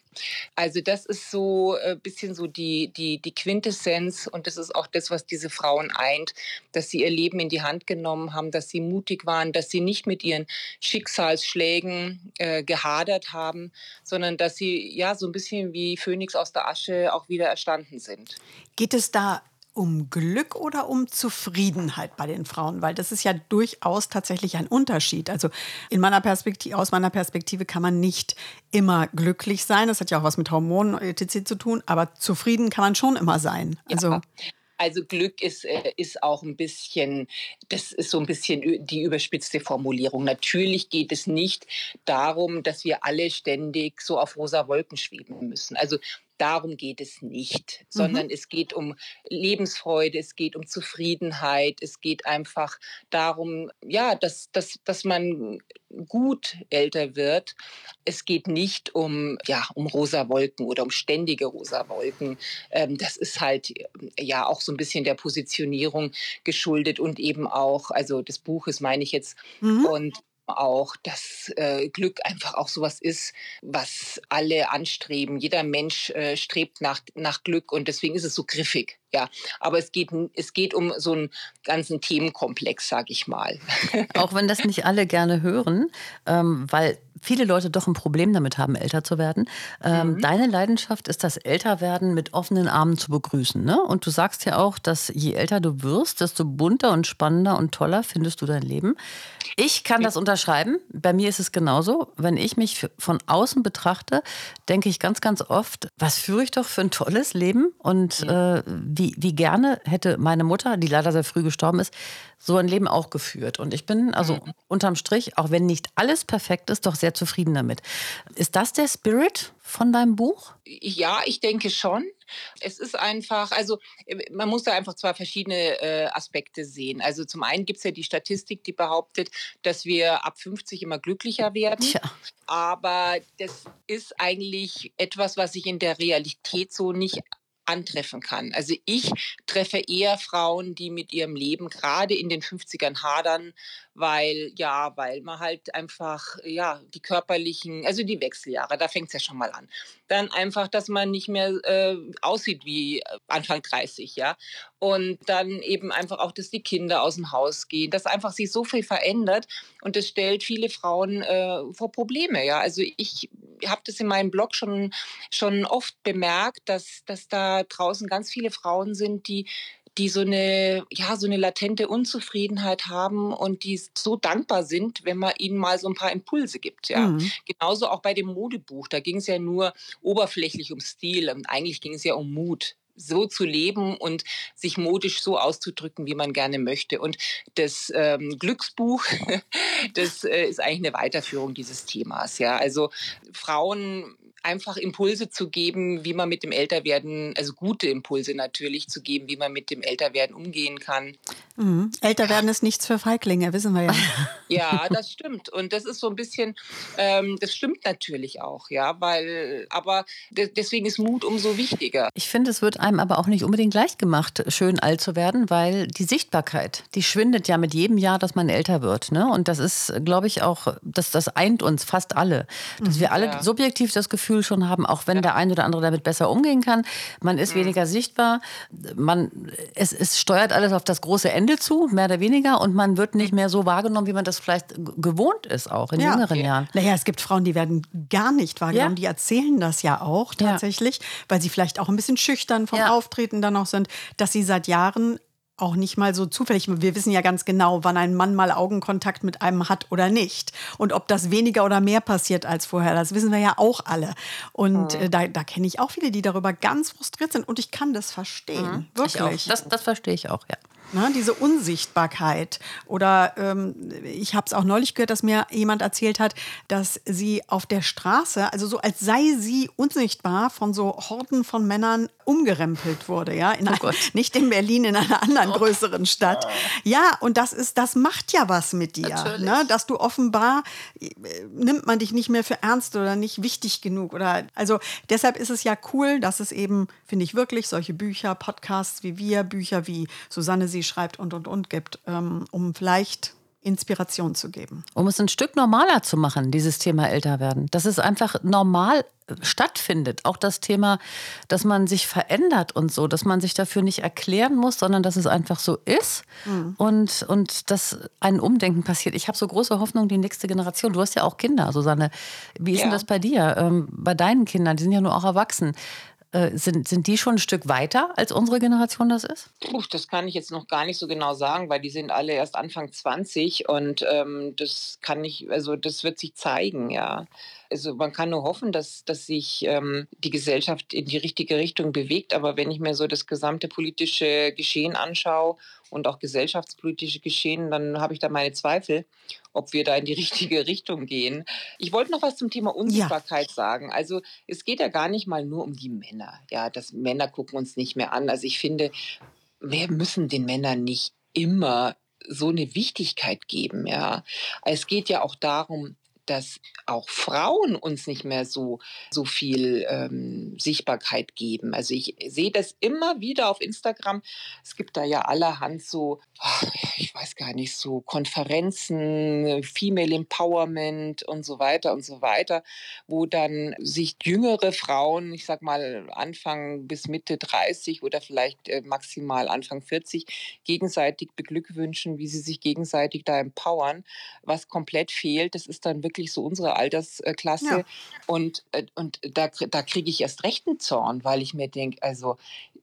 Also das ist so ein äh, bisschen so die, die, die Quintessenz und das ist auch das, was diese Frauen eint, dass sie ihr Leben in die Hand genommen haben, dass sie mutig waren, dass sie nicht mit ihren Schicksalsschlägen äh, gehadert haben, sondern dass sie ja so ein bisschen wie Phönix aus der Asche auch wieder erstanden sind. Geht es da um Glück oder um Zufriedenheit bei den Frauen? Weil das ist ja durchaus tatsächlich ein Unterschied. Also in meiner Perspektive, aus meiner Perspektive kann man nicht immer glücklich sein. Das hat ja auch was mit Hormonen etc. zu tun, aber zufrieden kann man schon immer sein. Also ja. Also Glück ist, äh, ist auch ein bisschen, das ist so ein bisschen die überspitzte Formulierung. Natürlich geht es nicht darum, dass wir alle ständig so auf rosa Wolken schweben müssen. Also Darum geht es nicht, sondern mhm. es geht um Lebensfreude, es geht um Zufriedenheit, es geht einfach darum, ja, dass, dass, dass man gut älter wird. Es geht nicht um, ja, um rosa Wolken oder um ständige rosa Wolken. Ähm, das ist halt ja auch so ein bisschen der Positionierung geschuldet und eben auch, also des Buches meine ich jetzt, mhm. und auch, dass äh, Glück einfach auch sowas ist, was alle anstreben. Jeder Mensch äh, strebt nach, nach Glück und deswegen ist es so griffig. Ja, aber es geht, es geht um so einen ganzen Themenkomplex, sage ich mal. [LAUGHS] Auch wenn das nicht alle gerne hören, ähm, weil viele Leute doch ein Problem damit haben, älter zu werden. Ähm, mhm. Deine Leidenschaft ist das Älterwerden mit offenen Armen zu begrüßen. Ne? Und du sagst ja auch, dass je älter du wirst, desto bunter und spannender und toller findest du dein Leben. Ich kann das unterschreiben. Bei mir ist es genauso. Wenn ich mich von außen betrachte, denke ich ganz, ganz oft, was führe ich doch für ein tolles Leben und äh, wie, wie gerne hätte meine Mutter, die leider sehr früh gestorben ist, so ein Leben auch geführt. Und ich bin also mhm. unterm Strich, auch wenn nicht alles perfekt ist, doch sehr zufrieden damit. Ist das der Spirit von deinem Buch? Ja, ich denke schon. Es ist einfach, also äh, man muss da einfach zwei verschiedene äh, Aspekte sehen. Also zum einen gibt es ja die Statistik, die behauptet, dass wir ab 50 immer glücklicher werden. Tja. Aber das ist eigentlich etwas, was sich in der Realität so nicht antreffen kann. Also ich treffe eher Frauen, die mit ihrem Leben gerade in den 50ern hadern, weil ja, weil man halt einfach ja die körperlichen, also die Wechseljahre, da fängt es ja schon mal an. Dann einfach, dass man nicht mehr äh, aussieht wie äh, Anfang 30, ja. Und dann eben einfach auch, dass die Kinder aus dem Haus gehen, dass einfach sich so viel verändert und das stellt viele Frauen äh, vor Probleme, ja. Also ich habe das in meinem Blog schon schon oft bemerkt, dass dass da draußen ganz viele Frauen sind, die die so eine, ja, so eine latente Unzufriedenheit haben und die so dankbar sind, wenn man ihnen mal so ein paar Impulse gibt. Ja. Mhm. Genauso auch bei dem Modebuch. Da ging es ja nur oberflächlich um Stil und eigentlich ging es ja um Mut so zu leben und sich modisch so auszudrücken, wie man gerne möchte. Und das ähm, Glücksbuch, [LAUGHS] das äh, ist eigentlich eine Weiterführung dieses Themas. Ja, also Frauen einfach Impulse zu geben, wie man mit dem Älterwerden, also gute Impulse natürlich zu geben, wie man mit dem Älterwerden umgehen kann. Mhm. Älterwerden ist nichts für Feiglinge, wissen wir ja. [LAUGHS] ja, das stimmt. Und das ist so ein bisschen, ähm, das stimmt natürlich auch, ja, weil, aber deswegen ist Mut umso wichtiger. Ich finde, es wird einem aber auch nicht unbedingt leicht gemacht, schön alt zu werden, weil die Sichtbarkeit, die schwindet ja mit jedem Jahr, dass man älter wird. Ne? Und das ist, glaube ich, auch, das, das eint uns fast alle. Dass mhm. wir alle ja. subjektiv das Gefühl Gefühl schon haben, auch wenn ja. der ein oder andere damit besser umgehen kann. Man ist mhm. weniger sichtbar. Man, es, es steuert alles auf das große Ende Ende zu, mehr oder weniger, und man wird nicht mehr so wahrgenommen, wie man das vielleicht gewohnt ist, auch in Ja. jüngeren Jahren. Naja, es gibt Frauen, die werden gar nicht wahrgenommen. Ja. Die erzählen das ja auch Ja. tatsächlich, weil sie vielleicht auch ein bisschen schüchtern vom Ja. Auftreten dann auch sind, dass sie seit Jahren auch nicht mal so zufällig. Wir wissen ja ganz genau, wann ein Mann mal Augenkontakt mit einem hat oder nicht. Und ob das weniger oder mehr passiert als vorher, das wissen wir ja auch alle. Und Mhm. da, da kenne ich auch viele, die darüber ganz frustriert sind. Und ich kann das verstehen. Auch. Wirklich. Das, das verstehe ich auch, ja. Ne, diese Unsichtbarkeit. Oder ähm, ich habe es auch neulich gehört, dass mir jemand erzählt hat, dass sie auf der Straße, also so als sei sie unsichtbar, von so Horden von Männern umgerempelt wurde. Ja? In ein, Gott. nicht in Berlin, in einer anderen größeren Stadt. Ja, und das ist, das macht ja was mit dir. Natürlich. Ne? Dass du offenbar äh, nimmt man dich nicht mehr für ernst oder nicht wichtig genug. Oder also deshalb ist es ja cool, dass es eben, finde ich wirklich, solche Bücher, Podcasts wie wir, Bücher wie Susanne sie schreibt und und und gibt, ähm, um vielleicht Inspiration zu geben. Um es ein Stück normaler zu machen, dieses Thema Älterwerden. Dass es einfach normal äh, stattfindet. Auch das Thema, dass man sich verändert und so, dass man sich dafür nicht erklären muss, sondern dass es einfach so ist und, und dass ein Umdenken passiert. Ich habe so große Hoffnung, die nächste Generation. Du hast ja auch Kinder, Susanne. Wie ist denn Ja. das bei dir? Ähm, bei deinen Kindern, die sind ja nur auch erwachsen. Äh, sind, sind die schon ein Stück weiter, als unsere Generation das ist? Puh, das kann ich jetzt noch gar nicht so genau sagen, weil die sind alle erst Anfang 20 und ähm, das kann ich, also das wird sich zeigen, ja. Also man kann nur hoffen, dass, dass sich ähm, die Gesellschaft in die richtige Richtung bewegt. Aber wenn ich mir so das gesamte politische Geschehen anschaue und auch gesellschaftspolitische Geschehen, dann habe ich da meine Zweifel, ob wir da in die [LAUGHS] richtige Richtung gehen. Ich wollte noch was zum Thema Unsichtbarkeit sagen. Also es geht ja gar nicht mal nur um die Männer. Ja, dass Männer gucken uns nicht mehr an. Also ich finde, wir müssen den Männern nicht immer so eine Wichtigkeit geben, ja. Es geht ja auch darum, dass auch Frauen uns nicht mehr so, so viel ähm, Sichtbarkeit geben. Also ich sehe das immer wieder auf Instagram. Es gibt da ja allerhand so, ach, ich weiß gar nicht, so Konferenzen, Female Empowerment und so weiter und so weiter, wo dann sich jüngere Frauen, ich sag mal Anfang bis Mitte 30 oder vielleicht äh, maximal Anfang 40, gegenseitig beglückwünschen, wie sie sich gegenseitig da empowern. Was komplett fehlt, das ist dann wirklich so unsere Altersklasse. Ja. Und, äh, und da, da kriege ich erst recht einen Zorn, weil ich mir denke, also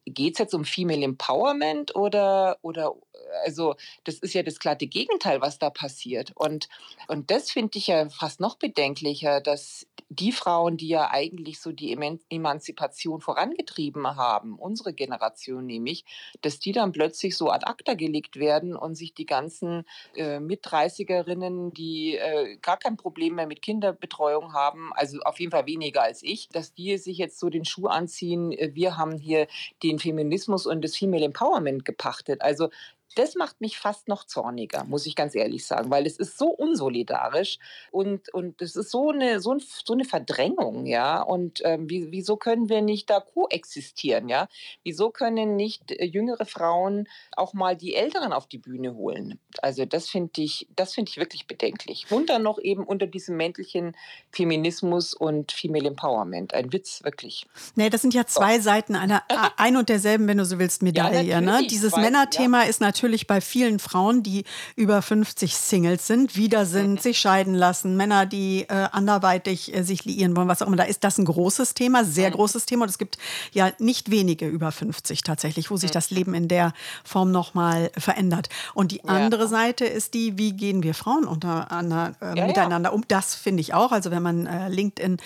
geht es jetzt um Female Empowerment oder, oder also das ist ja das glatte Gegenteil, was da passiert. Und, und das finde ich ja fast noch bedenklicher, dass die Frauen, die ja eigentlich so die Eman Emanzipation vorangetrieben haben, unsere Generation nämlich, dass die dann plötzlich so ad acta gelegt werden und sich die ganzen äh, Mit-30erinnen, die äh, gar kein Problem mehr mit Kinderbetreuung haben, also auf jeden Fall weniger als ich, dass die sich jetzt so den Schuh anziehen, äh, wir haben hier den Feminismus und das Female Empowerment gepachtet. Also das macht mich fast noch zorniger, muss ich ganz ehrlich sagen, weil es ist so unsolidarisch und, und es ist so eine, so, ein, so eine Verdrängung, ja. Und ähm, wie, wieso können wir nicht da koexistieren, ja? Wieso können nicht äh, jüngere Frauen auch mal die Älteren auf die Bühne holen? Also das finde ich, das finde ich wirklich bedenklich. Und dann noch eben unter diesem Mäntelchen Feminismus und Female Empowerment. Ein Witz, wirklich. Nee, das sind ja zwei Seiten einer [LAUGHS] ein und derselben, wenn du so willst, Medaille. ne? natürlich, Dieses weil- Männerthema ist natürlich bei vielen Frauen, die über 50 Singles sind, wieder sind, Mhm. sich scheiden lassen, Männer, die äh, anderweitig äh, sich liieren wollen, was auch immer. Da ist das ein großes Thema, Mhm. sehr großes Thema. Und es gibt ja nicht wenige über 50 tatsächlich, wo Mhm. sich das Leben in der Form nochmal verändert. Und die andere Seite ist die, wie gehen wir Frauen untereinander, äh, Ja, ja. miteinander um? Das finde ich auch. Also wenn man äh, LinkedIn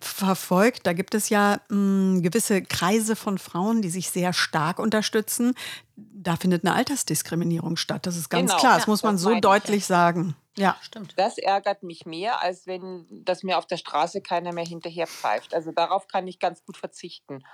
verfolgt, da gibt es ja mh, gewisse Kreise von Frauen, die sich sehr stark unterstützen. Da findet eine Altersdiskriminierung statt. Das ist ganz Genau, klar. Das ja, muss man das so meine ich deutlich sagen. Ja. Stimmt. Das ärgert mich mehr, als wenn, dass mir auf der Straße keiner mehr hinterher pfeift. Also darauf kann ich ganz gut verzichten.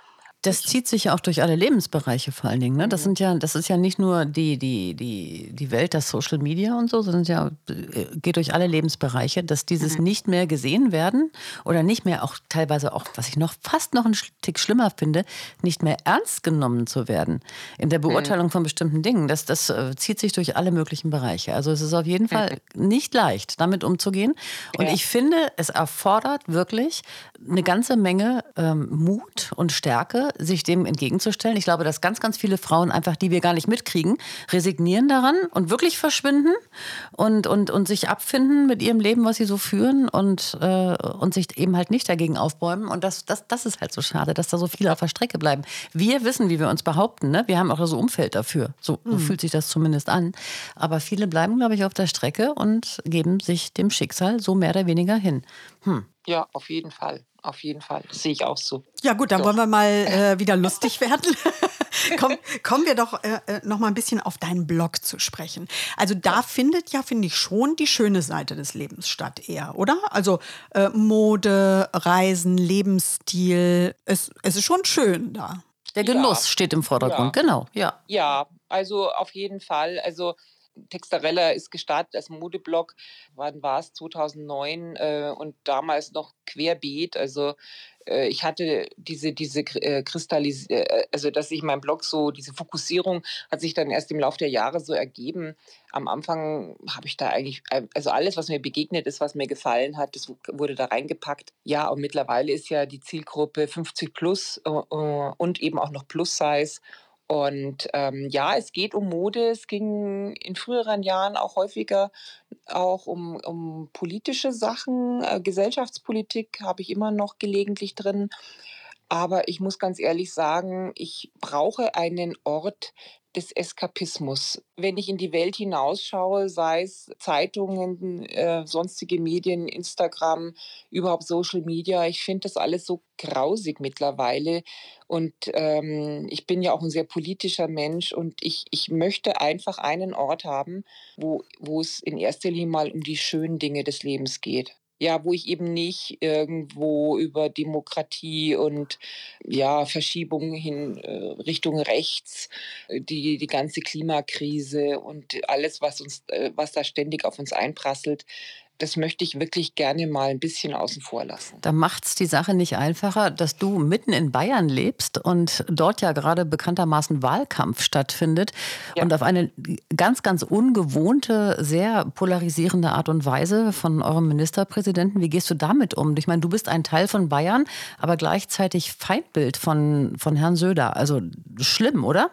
Das zieht sich ja auch durch alle Lebensbereiche vor allen Dingen. Ne? Das sind ja, das ist ja nicht nur die, die, die, die Welt der Social Media und so, sondern ja äh, geht durch alle Lebensbereiche, dass dieses nicht mehr gesehen werden oder nicht mehr auch teilweise auch, was ich noch fast noch einen Tick schlimmer finde, nicht mehr ernst genommen zu werden in der Beurteilung von bestimmten Dingen. Das, das äh, zieht sich durch alle möglichen Bereiche. Also es ist auf jeden Fall nicht leicht, damit umzugehen. Und Ja. ich finde, es erfordert wirklich eine ganze Menge ähm, Mut und Stärke, sich dem entgegenzustellen. Ich glaube, dass ganz, ganz viele Frauen einfach, die wir gar nicht mitkriegen, resignieren daran und wirklich verschwinden und, und, und sich abfinden mit ihrem Leben, was sie so führen und, äh, und sich eben halt nicht dagegen aufbäumen. Und das, das, das ist halt so schade, dass da so viele auf der Strecke bleiben. Wir wissen, wie wir uns behaupten. Ne? Wir haben auch so Umfeld dafür. So, so mhm. fühlt sich das zumindest an. Aber viele bleiben, glaube ich, auf der Strecke und geben sich dem Schicksal so mehr oder weniger hin. Hm. Ja, auf jeden Fall. Auf jeden Fall. Das sehe ich auch so. Ja, gut, dann doch. wollen wir mal [LAUGHS] äh, wieder lustig werden. [LAUGHS] Komm, kommen wir doch äh, äh, noch mal ein bisschen auf deinen Blog zu sprechen. Also da findet ja, finde ich, schon die schöne Seite des Lebens statt eher, oder? Also äh, Mode, Reisen, Lebensstil. Es, es ist schon schön da. Der Genuss ja. steht im Vordergrund, ja. genau. Ja. ja, also auf jeden Fall. Also Textarella ist gestartet als Modeblog, wann war es? 2009 äh, und damals noch querbeet. Also äh, ich hatte diese, diese äh, Kristallis äh, also dass ich mein Blog so, diese Fokussierung hat sich dann erst im Laufe der Jahre so ergeben. Am Anfang habe ich da eigentlich, äh, also alles, was mir begegnet ist, was mir gefallen hat, das wurde da reingepackt. Ja, und mittlerweile ist ja die Zielgruppe 50 plus äh, und eben auch noch Plus-Size. Und ähm, ja, es geht um Mode. Es ging in früheren Jahren auch häufiger auch um, um politische Sachen. Äh, Gesellschaftspolitik habe ich immer noch gelegentlich drin. Aber ich muss ganz ehrlich sagen, ich brauche einen Ort, des Eskapismus. Wenn ich in die Welt hinausschaue, sei es Zeitungen, äh, sonstige Medien, Instagram, überhaupt Social Media, ich finde das alles so grausig mittlerweile. Und ähm, ich bin ja auch ein sehr politischer Mensch und ich, ich möchte einfach einen Ort haben, wo, wo es in erster Linie mal um die schönen Dinge des Lebens geht ja, wo ich eben nicht irgendwo über Demokratie und ja, Verschiebungen hin äh, Richtung rechts, äh, die, die ganze Klimakrise und alles, was uns, äh, was da ständig auf uns einprasselt, das möchte ich wirklich gerne mal ein bisschen außen vor lassen. Da macht es die Sache nicht einfacher, dass du mitten in Bayern lebst und dort ja gerade bekanntermaßen Wahlkampf stattfindet ja. und auf eine ganz, ganz ungewohnte, sehr polarisierende Art und Weise von eurem Ministerpräsidenten. Wie gehst du damit um? Ich meine, du bist ein Teil von Bayern, aber gleichzeitig Feindbild von, von Herrn Söder. Also schlimm, oder?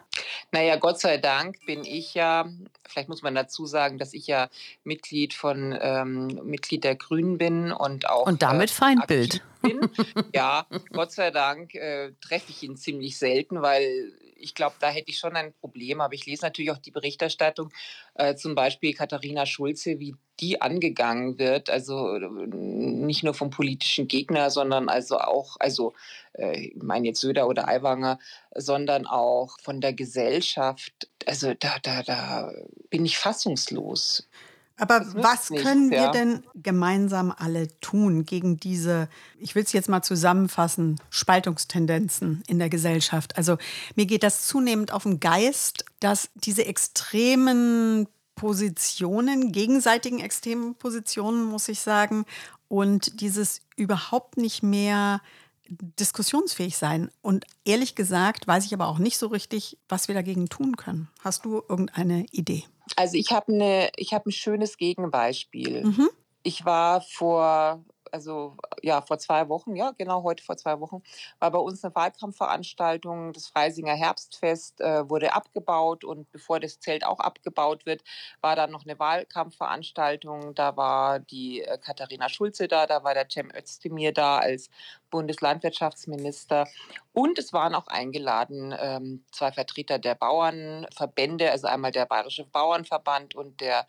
Naja, Gott sei Dank bin ich ja vielleicht muss man dazu sagen, dass ich ja Mitglied von ähm, Mitglied der Grünen bin und auch und damit äh, Feindbild bin. ja, [LAUGHS] Gott sei Dank äh, treffe ich ihn ziemlich selten, weil ich glaube, da hätte ich schon ein Problem. Aber ich lese natürlich auch die Berichterstattung, äh, zum Beispiel Katharina Schulze, wie die angegangen wird. Also nicht nur vom politischen Gegner, sondern also auch, also äh, ich meine jetzt Söder oder Aiwanger, sondern auch von der Gesellschaft. Also da, da, da bin ich fassungslos. Aber was nichts, können wir ja. denn gemeinsam alle tun gegen diese, ich will es jetzt mal zusammenfassen, Spaltungstendenzen in der Gesellschaft? Also mir geht das zunehmend auf den Geist, dass diese extremen Positionen, gegenseitigen extremen Positionen, muss ich sagen, und dieses überhaupt nicht mehr diskussionsfähig sein. Und ehrlich gesagt weiß ich aber auch nicht so richtig, was wir dagegen tun können. Hast du irgendeine Idee? Also ich habe ne, hab ein schönes Gegenbeispiel. Mhm. Ich war vor also ja, vor zwei Wochen, ja, genau heute vor zwei Wochen, war bei uns eine Wahlkampfveranstaltung. Das Freisinger Herbstfest äh, wurde abgebaut und bevor das Zelt auch abgebaut wird, war dann noch eine Wahlkampfveranstaltung. Da war die äh, Katharina Schulze da, da war der Cem Özdemir da als Bundeslandwirtschaftsminister. Und es waren auch eingeladen ähm, zwei Vertreter der Bauernverbände, also einmal der Bayerische Bauernverband und der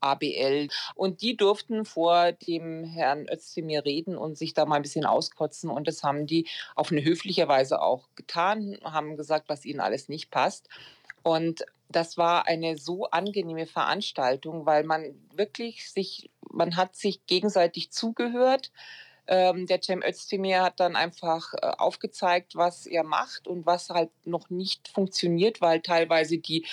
ABL. Und die durften vor dem Herrn Özdemir reden und sich da mal ein bisschen auskotzen. Und das haben die auf eine höfliche Weise auch getan, haben gesagt, was ihnen alles nicht passt. Und das war eine so angenehme Veranstaltung, weil man wirklich sich, man hat sich gegenseitig zugehört. Ähm, der Cem Özdemir hat dann einfach äh, aufgezeigt, was er macht und was halt noch nicht funktioniert, weil teilweise die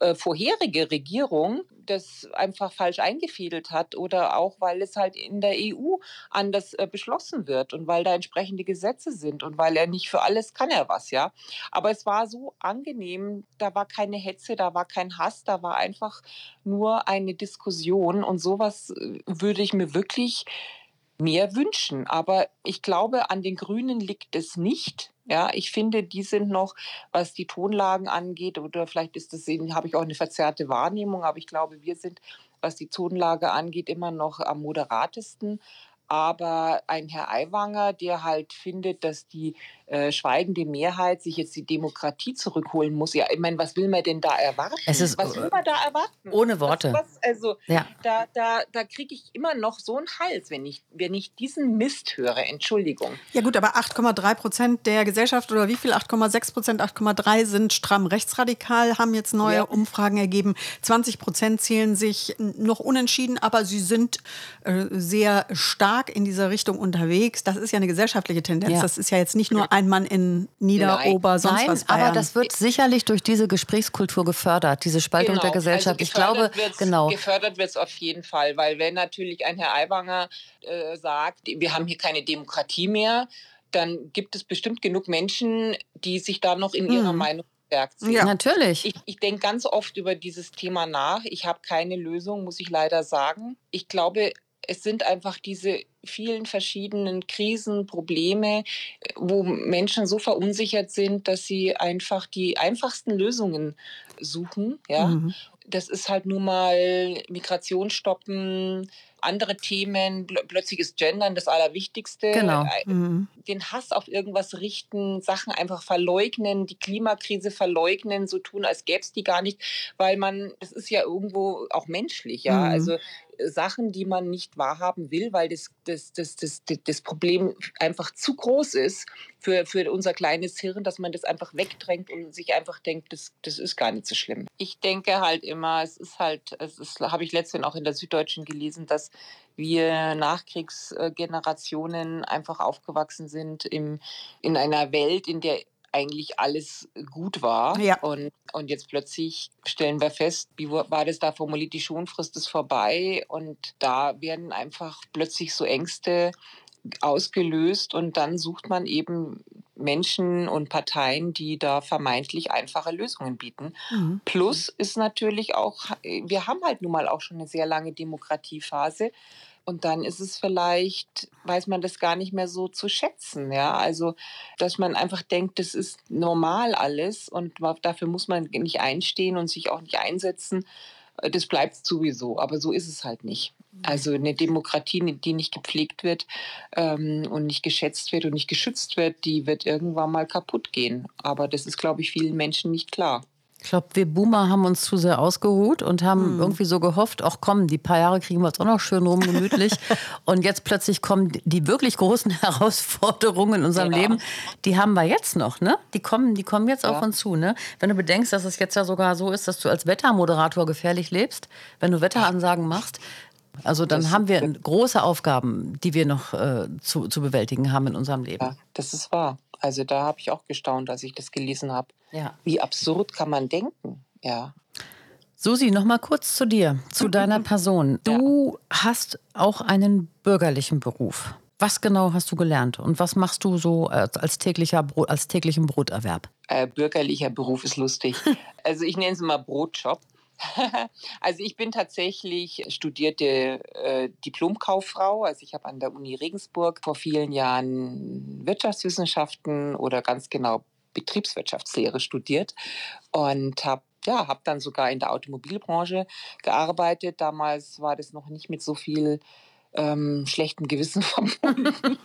äh, vorherige Regierung das einfach falsch eingefädelt hat oder auch, weil es halt in der EU anders äh, beschlossen wird und weil da entsprechende Gesetze sind und weil er nicht für alles kann er was, ja. Aber es war so angenehm, da war keine Hetze, da war kein Hass, da war einfach nur eine Diskussion und sowas äh, würde ich mir wirklich mehr wünschen. Aber ich glaube, an den Grünen liegt es nicht. Ja, ich finde, die sind noch, was die Tonlagen angeht, oder vielleicht ist das, habe ich auch eine verzerrte Wahrnehmung, aber ich glaube, wir sind, was die Tonlage angeht, immer noch am moderatesten. Aber ein Herr Aiwanger, der halt findet, dass die äh, schweigende Mehrheit sich jetzt die Demokratie zurückholen muss. Ja, ich meine, was will man denn da erwarten? Es ist, was will man da erwarten? Ohne Worte. Was, was, also ja. da, da, da kriege ich immer noch so einen Hals, wenn ich, wenn ich diesen Mist höre. Entschuldigung. Ja gut, aber 8,3 Prozent der Gesellschaft oder wie viel? 8,6 Prozent, 8,3 sind stramm rechtsradikal, haben jetzt neue ja. Umfragen ergeben. 20 Prozent zählen sich noch unentschieden, aber sie sind äh, sehr stark in dieser Richtung unterwegs. Das ist ja eine gesellschaftliche Tendenz. Ja. Das ist ja jetzt nicht nur ein Mann in Niederober, Nein. sonst Nein, was Bayern. aber das wird sicherlich durch diese Gesprächskultur gefördert, diese Spaltung genau. der Gesellschaft. Also ich glaube, genau. Gefördert wird es auf jeden Fall, weil wenn natürlich ein Herr Aiwanger äh, sagt, wir haben hier keine Demokratie mehr, dann gibt es bestimmt genug Menschen, die sich da noch in hm. ihrer Meinung ja, natürlich. Ich, ich denke ganz oft über dieses Thema nach. Ich habe keine Lösung, muss ich leider sagen. Ich glaube, es sind einfach diese vielen verschiedenen Krisen, Probleme, wo Menschen so verunsichert sind, dass sie einfach die einfachsten Lösungen suchen. Ja? Mhm. Das ist halt nun mal Migration stoppen, andere Themen, plötzlich ist Gendern das Allerwichtigste. Genau. Äh, mhm. Den Hass auf irgendwas richten, Sachen einfach verleugnen, die Klimakrise verleugnen, so tun, als gäbe es die gar nicht, weil man, das ist ja irgendwo auch menschlich, ja. Mhm. Also Sachen, die man nicht wahrhaben will, weil das, das, das, das, das Problem einfach zu groß ist für, für unser kleines Hirn, dass man das einfach wegdrängt und sich einfach denkt, das, das ist gar nicht so schlimm. Ich denke halt immer, es ist halt, es ist, habe ich letztens auch in der Süddeutschen gelesen, dass wir Nachkriegsgenerationen einfach aufgewachsen sind im, in einer Welt, in der eigentlich alles gut war. Ja. Und, und jetzt plötzlich stellen wir fest, wie war das da formuliert, die Schonfrist ist vorbei und da werden einfach plötzlich so Ängste ausgelöst und dann sucht man eben Menschen und Parteien, die da vermeintlich einfache Lösungen bieten. Mhm. Plus ist natürlich auch, wir haben halt nun mal auch schon eine sehr lange Demokratiephase. Und dann ist es vielleicht, weiß man das gar nicht mehr so zu schätzen. Ja, also, dass man einfach denkt, das ist normal alles und dafür muss man nicht einstehen und sich auch nicht einsetzen. Äh, das bleibt sowieso, aber so ist es halt nicht. Also eine Demokratie, die nicht gepflegt wird ähm, und nicht geschätzt wird und nicht geschützt wird, die wird irgendwann mal kaputt gehen. Aber das ist, glaube ich, vielen Menschen nicht klar. Ich glaube, wir Boomer haben uns zu sehr ausgeruht und haben mhm. irgendwie so gehofft, ach komm, die paar Jahre kriegen wir es auch noch schön rum, gemütlich. [LAUGHS] und jetzt plötzlich kommen die wirklich großen [LAUGHS] Herausforderungen in unserem genau. Leben, die haben wir jetzt noch, ne? Die kommen, die kommen jetzt ja. auf uns zu, ne? Wenn du bedenkst, dass es jetzt ja sogar so ist, dass du als Wettermoderator gefährlich lebst, wenn du Wetteransagen machst, also dann das haben wir große Aufgaben, die wir noch äh, zu, zu bewältigen haben in unserem Leben. Ja, das ist wahr. Also da habe ich auch gestaunt, als ich das gelesen habe. Ja. Wie absurd kann man denken? Ja. Susi, noch mal kurz zu dir, zu [LAUGHS] deiner Person. Du ja. hast auch einen bürgerlichen Beruf. Was genau hast du gelernt und was machst du so als, täglicher Brot, als täglichen Broterwerb? Äh, bürgerlicher Beruf ist lustig. [LAUGHS] also ich nenne es mal Brotjob. [LAUGHS] also ich bin tatsächlich studierte äh, Diplomkauffrau. Also ich habe an der Uni Regensburg vor vielen Jahren Wirtschaftswissenschaften oder ganz genau Betriebswirtschaftslehre studiert und habe ja, habe dann sogar in der Automobilbranche gearbeitet. Damals war das noch nicht mit so viel ähm, schlechten Gewissen [LAUGHS] verbunden.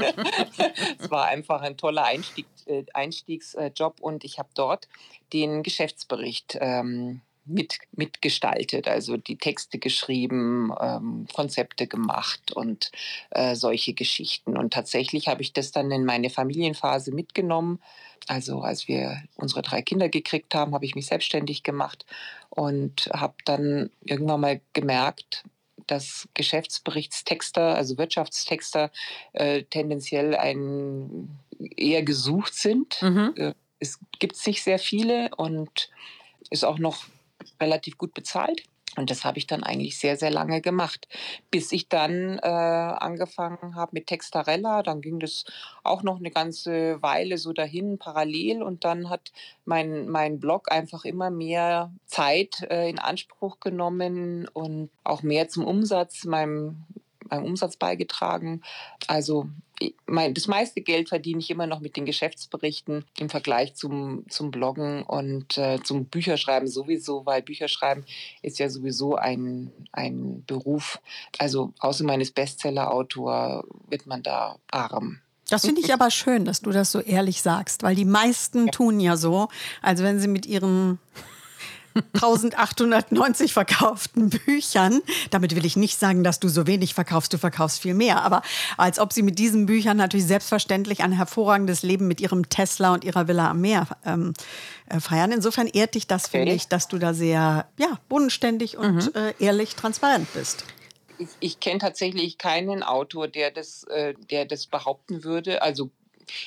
es war einfach ein toller Einstieg, äh, Einstiegsjob und ich habe dort den Geschäftsbericht ähm, mit, mitgestaltet, also die Texte geschrieben, ähm, Konzepte gemacht und äh, solche Geschichten. Und tatsächlich habe ich das dann in meine Familienphase mitgenommen. Also als wir unsere drei Kinder gekriegt haben, habe ich mich selbstständig gemacht und habe dann irgendwann mal gemerkt, dass Geschäftsberichtstexter, also Wirtschaftstexter, äh, tendenziell ein, eher gesucht sind. Mhm. Äh, es gibt nicht sehr viele und ist auch noch relativ gut bezahlt. Und das habe ich dann eigentlich sehr, sehr lange gemacht, bis ich dann äh, angefangen habe mit Textarella. Dann ging das auch noch eine ganze Weile so dahin parallel. Und dann hat mein, mein Blog einfach immer mehr Zeit äh, in Anspruch genommen und auch mehr zum Umsatz. Meinem meinem Umsatz beigetragen. Also mein, das meiste Geld verdiene ich immer noch mit den Geschäftsberichten im Vergleich zum, zum Bloggen und äh, zum Bücherschreiben sowieso, weil Bücherschreiben ist ja sowieso ein, ein Beruf. Also außer meines Bestseller-Autor wird man da arm. Das finde ich aber schön, dass du das so ehrlich sagst, weil die meisten tun ja so, als wenn sie mit ihren 1890 verkauften Büchern. Damit will ich nicht sagen, dass du so wenig verkaufst, du verkaufst viel mehr. Aber als ob sie mit diesen Büchern natürlich selbstverständlich ein hervorragendes Leben mit ihrem Tesla und ihrer Villa am Meer ähm, äh, feiern. Insofern ehrt dich das, finde ich, dass du da sehr ja, bodenständig und mhm. äh, ehrlich transparent bist ich, ich kenne tatsächlich keinen Autor, der das, äh, der das behaupten würde. Also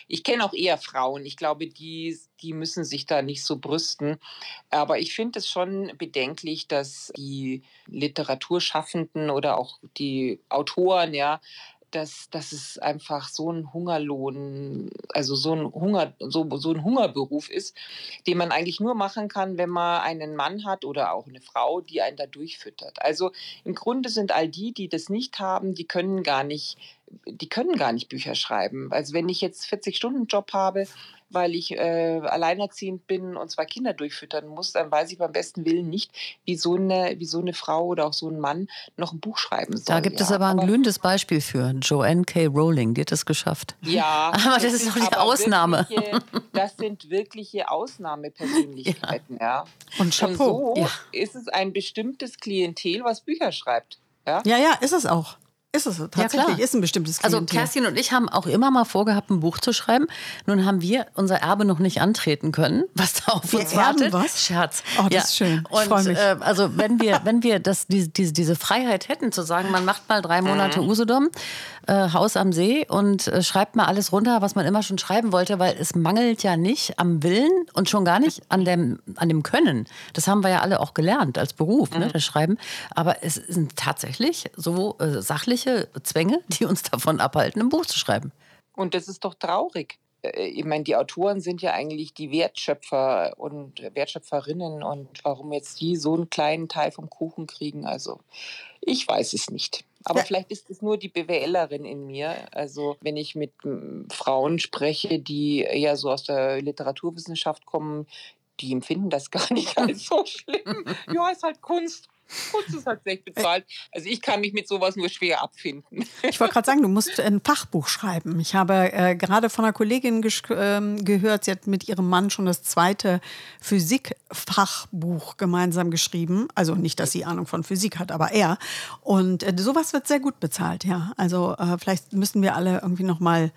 ich kenne auch eher Frauen. Ich glaube, die, die müssen sich da nicht so brüsten. Aber ich finde es schon bedenklich, dass die Literaturschaffenden oder auch die Autoren, ja, dass, dass es einfach so ein Hungerlohn, also so ein Hunger, so, so ein Hungerberuf ist, den man eigentlich nur machen kann, wenn man einen Mann hat oder auch eine Frau, die einen da durchfüttert. Also im Grunde sind all die, die das nicht haben, die können gar nicht die können gar nicht Bücher schreiben. Also wenn ich jetzt 40-Stunden-Job habe, weil ich äh, alleinerziehend bin und zwei Kinder durchfüttern muss, dann weiß ich beim besten Willen nicht, wie so eine, wie so eine Frau oder auch so ein Mann noch ein Buch schreiben soll. Da gibt ja. es aber ein aber, glühendes Beispiel für. Joanne K. Rowling, die hat es geschafft. Ja. [LAUGHS] aber das, das ist doch die Ausnahme. Wirkliche, [LAUGHS] das sind wirkliche Ausnahmepersönlichkeiten, ja. ja. Und Chapeau. Und so ja. ist es ein bestimmtes Klientel, was Bücher schreibt. Ja, ja, ja ist es auch. Ist es tatsächlich, ja, ist ein bestimmtes also Klientel. Also Kerstin und ich haben auch immer mal vorgehabt, ein Buch zu schreiben. Nun haben wir unser Erbe noch nicht antreten können, [LAUGHS] was da auf wir uns wartet. Was? Scherz. Oh, das ja. ist schön. Ich freue mich. Äh, also wenn wir, [LAUGHS] wenn wir das, diese, diese, diese Freiheit hätten, zu sagen, man macht mal drei Monate mhm. Usedom, äh, Haus am See und äh, schreibt mal alles runter, was man immer schon schreiben wollte, weil es mangelt ja nicht am Willen und schon gar nicht an dem, an dem Können. Das haben wir ja alle auch gelernt als Beruf, ne, mhm. ne, das Schreiben. Aber es sind tatsächlich so äh, sachliche Zwänge, die uns davon abhalten, ein Buch zu schreiben. Und das ist doch traurig äh, ich meine, die Autoren sind ja eigentlich die Wertschöpfer und Wertschöpferinnen und warum jetzt die so einen kleinen Teil vom Kuchen kriegen, also ich weiß es nicht. Aber ja. vielleicht ist es nur die BWLerin in mir. Also wenn ich mit Frauen spreche, die eher so aus der Literaturwissenschaft kommen, die empfinden das [LAUGHS] gar nicht als so schlimm. [LAUGHS] ja, ist halt Kunst. [LAUGHS] Ist halt schlecht bezahlt. Also ich kann mich mit sowas nur schwer abfinden. Ich wollte gerade sagen, du musst ein Fachbuch schreiben. Ich habe äh, gerade von einer Kollegin äh, gehört, sie hat mit ihrem Mann schon das zweite Physikfachbuch gemeinsam geschrieben. Also nicht, dass sie Ahnung von Physik hat, aber er. Und äh, sowas wird sehr gut bezahlt, ja. Also äh, vielleicht müssen wir alle irgendwie noch mal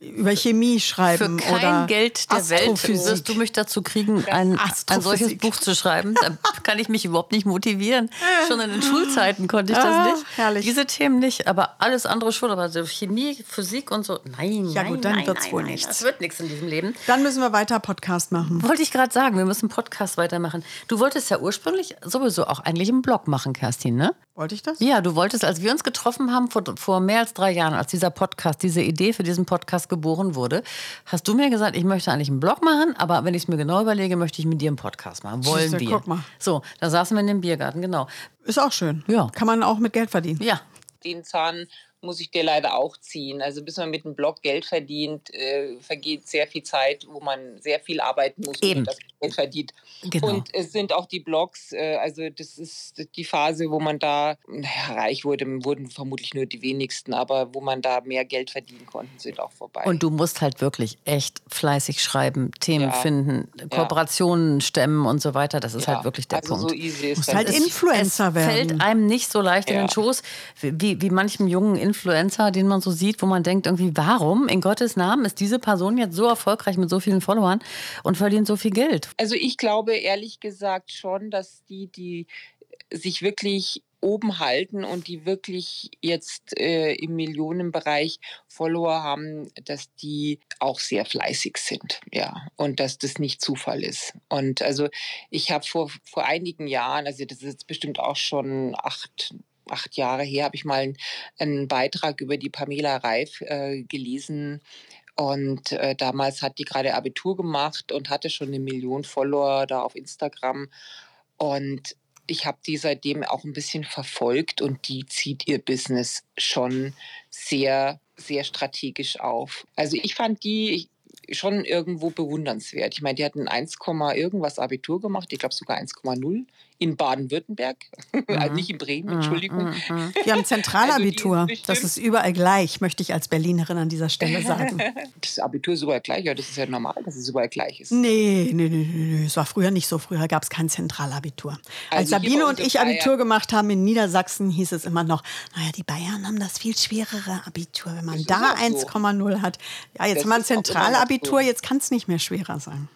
über Chemie schreiben Für kein oder Geld der Welt wirst du mich dazu kriegen, ein, ein solches Buch zu schreiben. Da kann ich mich überhaupt nicht motivieren. Schon in den Schulzeiten konnte ich das ah, nicht. Herrlich. Diese Themen nicht, aber alles andere schon. Aber so Chemie, Physik und so, nein, ja, gut, dann wird es wohl nein, nichts. Das wird nichts in diesem Leben. Dann müssen wir weiter Podcast machen. Wollte ich gerade sagen, wir müssen Podcast weitermachen. Du wolltest ja ursprünglich sowieso auch eigentlich einen Blog machen, Kerstin, ne? Wollte ich das? Ja, du wolltest, als wir uns getroffen haben vor, vor mehr als drei Jahren, als dieser Podcast, diese Idee für diesen Podcast geboren wurde, hast du mir gesagt, ich möchte eigentlich einen Blog machen, aber wenn ich es mir genau überlege, möchte ich mit dir einen Podcast machen. Wollen Siehste, wir? Guck mal. So, da saßen wir in dem Biergarten, genau. Ist auch schön. Ja. Kann man auch mit Geld verdienen. Ja. Den Zahn muss ich dir leider auch ziehen. Also bis man mit dem Blog Geld verdient, äh, vergeht sehr viel Zeit, wo man sehr viel arbeiten muss, Eben. das Geld verdient. Genau. Und es sind auch die Blogs, äh, also das ist die Phase, wo man da naja, reich wurde, wurden vermutlich nur die wenigsten, aber wo man da mehr Geld verdienen konnte, sind auch vorbei. Und du musst halt wirklich echt fleißig schreiben, Themen ja. finden, Kooperationen ja. stemmen und so weiter. Das ist ja. halt wirklich der also Punkt. So easy ist musst halt Influencer es werden. fällt einem nicht so leicht in den Schoß, wie, wie manchem jungen Influencer Influencer, den man so sieht, wo man denkt, irgendwie, warum in Gottes Namen ist diese Person jetzt so erfolgreich mit so vielen Followern und verdient so viel Geld? Also ich glaube ehrlich gesagt schon, dass die, die sich wirklich oben halten und die wirklich jetzt äh, im Millionenbereich Follower haben, dass die auch sehr fleißig sind, ja, und dass das nicht Zufall ist. Und also ich habe vor, vor einigen Jahren, also das ist jetzt bestimmt auch schon acht, acht Jahre her, habe ich mal einen, Beitrag über die Pamela Reif äh, gelesen. Und äh, damals hat die gerade Abitur gemacht und hatte schon eine Million Follower da auf Instagram. Und ich habe die seitdem auch ein bisschen verfolgt und die zieht ihr Business schon sehr, sehr strategisch auf. Also ich fand die schon irgendwo bewundernswert. Ich meine, die hatten 1, irgendwas Abitur gemacht, ich glaube sogar 1,0 in Baden-Württemberg, [LAUGHS] mhm. also nicht in Bremen, mhm, Entschuldigung. Mhm. [LAUGHS] Wir haben Zentralabitur. Also das ist überall gleich, möchte ich als Berlinerin an dieser Stelle sagen. [LAUGHS] Das Abitur ist überall gleich, ja, das ist ja normal, dass es überall gleich ist. Nee, nee, nee, nee, es war früher nicht so. Früher gab es kein Zentralabitur. Als also Sabine und ich Abitur gemacht haben in Niedersachsen, hieß es immer noch, naja, die Bayern haben das viel schwerere Abitur, wenn man da 1,0 so. hat. Ja, jetzt das haben wir ein Zentralabitur, so. jetzt kann es nicht mehr schwerer sein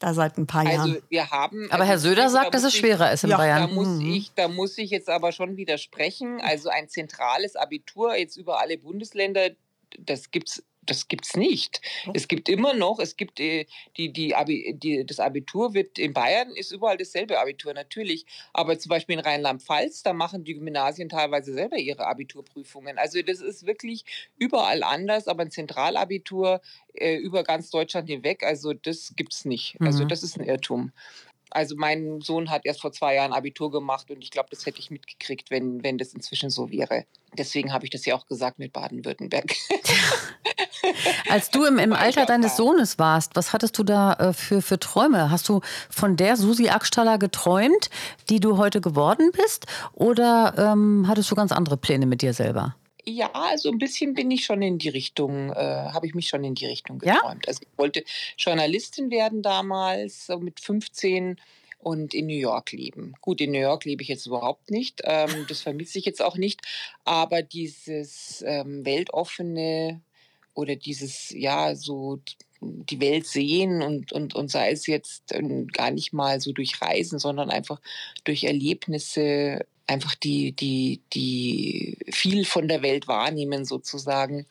da seit ein paar Jahren. Also wir haben, aber Herr also Söder sagt, dass es schwerer ist in ja, Bayern. Da muss, mhm. ich, da muss ich jetzt aber schon widersprechen. Also ein zentrales Abitur jetzt über alle Bundesländer, das gibt es das gibt es nicht. Oh. Es gibt immer noch, es gibt äh, die, die, Abi, die, das Abitur wird in Bayern ist überall dasselbe Abitur, natürlich. Aber zum Beispiel in Rheinland-Pfalz, da machen die Gymnasien teilweise selber ihre Abiturprüfungen. Also das ist wirklich überall anders, aber ein Zentralabitur äh, über ganz Deutschland hinweg, also das gibt es nicht. Also mhm. Also das ist ein Irrtum. Also mein Sohn hat erst vor zwei Jahren Abitur gemacht und ich glaube, das hätte ich mitgekriegt, wenn, wenn das inzwischen so wäre. Deswegen habe ich das ja auch gesagt mit Baden-Württemberg. [LAUGHS] Als du im, im Alter deines Sohnes warst, was hattest du da äh, für, für Träume? Hast du von der Susi Ackstaller geträumt, die du heute geworden bist? Oder ähm, hattest du ganz andere Pläne mit dir selber? Ja, also ein bisschen bin ich schon in die Richtung, äh, habe ich mich schon in die Richtung geträumt. Ja? Also ich wollte Journalistin werden damals, so mit 15 und in New York leben. Gut, in New York lebe ich jetzt überhaupt nicht. Ähm, das vermisse ich jetzt auch nicht. Aber dieses ähm, weltoffene oder dieses, ja, so die Welt sehen und, und, und sei es jetzt ähm, gar nicht mal so durch Reisen, sondern einfach durch Erlebnisse, einfach die, die, die viel von der Welt wahrnehmen sozusagen.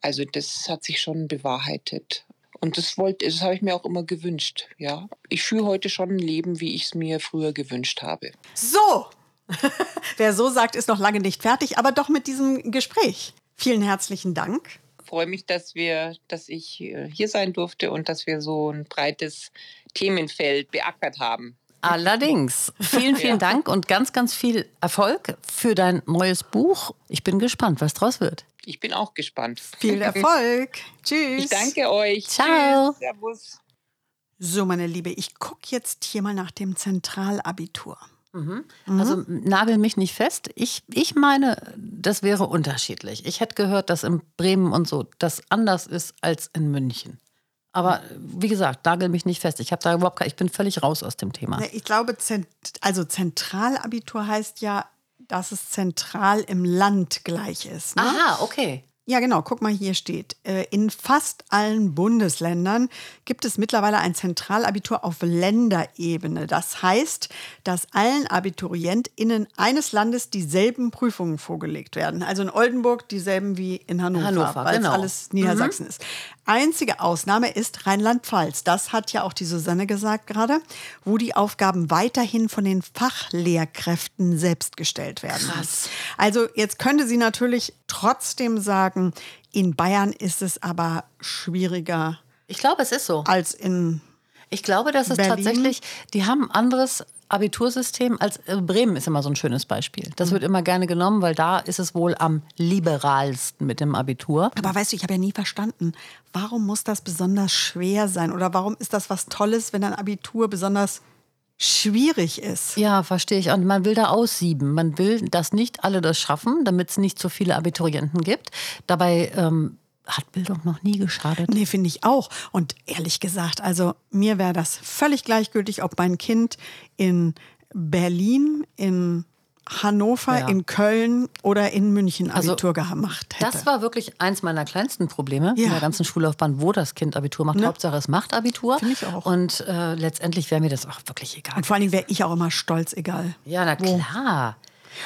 Also das hat sich schon bewahrheitet. Und das wollte, das habe ich mir auch immer gewünscht. Ja, ich führe heute schon ein Leben, wie ich es mir früher gewünscht habe. So, [LAUGHS] wer so sagt, ist noch lange nicht fertig, aber doch mit diesem Gespräch. Vielen herzlichen Dank. Ich freue mich, dass wir, dass ich äh, hier sein durfte und dass wir so ein breites Themenfeld beackert haben. Allerdings. Vielen, vielen ja. Dank und ganz, ganz viel Erfolg für dein neues Buch. Ich bin gespannt, was draus wird. Ich bin auch gespannt. Viel [LAUGHS] Erfolg. Tschüss. Ich danke euch. Ciao. Tschüss. Servus. So, meine Liebe, ich gucke jetzt hier mal nach dem Zentralabitur. Mhm. Also nagel mich nicht fest. Ich, ich meine, das wäre unterschiedlich. Ich hätte gehört, dass in Bremen und so das anders ist als in München. Aber wie gesagt, nagel mich nicht fest. Ich habe da überhaupt ich bin völlig raus aus dem Thema. Ich glaube, also Zentralabitur heißt ja dass es zentral im Land gleich ist. Ne? Aha, okay. Ja, genau. Guck mal, hier steht. Äh, in fast allen Bundesländern gibt es mittlerweile ein Zentralabitur auf Länderebene. Das heißt, dass allen AbiturientInnen eines Landes dieselben Prüfungen vorgelegt werden. Also in Oldenburg dieselben wie in Hannover, Hannover weil genau. es alles Niedersachsen mhm. ist. Einzige Ausnahme ist Rheinland-Pfalz. Das hat ja auch die Susanne gesagt gerade, wo die Aufgaben weiterhin von den Fachlehrkräften selbst gestellt werden. Krass. Also jetzt könnte sie natürlich trotzdem sagen, in Bayern ist es aber schwieriger. Ich glaube, es ist so. Als in ich glaube, dass es Berlin. tatsächlich, die haben ein anderes Abitursystem als äh, Bremen ist immer so ein schönes Beispiel. Das wird immer gerne genommen, weil da ist es wohl am liberalsten mit dem Abitur. Aber weißt du, ich habe ja nie verstanden, warum muss das besonders schwer sein oder warum ist das was Tolles, wenn ein Abitur besonders schwierig ist. Ja, verstehe ich. Und man will da aussieben. Man will, dass nicht alle das schaffen, damit es nicht so viele Abiturienten gibt. Dabei ähm, hat Bildung noch nie geschadet. Nee, finde ich auch. Und ehrlich gesagt, also mir wäre das völlig gleichgültig, ob mein Kind in Berlin, in Hannover, ja. in Köln oder in München also Abitur also, gemacht hätte. Das war wirklich eins meiner kleinsten Probleme ja. in der ganzen Schullaufbahn, wo das Kind Abitur macht. Ne? Hauptsache, es macht Abitur. Finde ich auch. Und äh, letztendlich wäre mir das auch wirklich egal. Und vor allen Dingen wäre ich auch immer stolz, egal. Ja, na klar.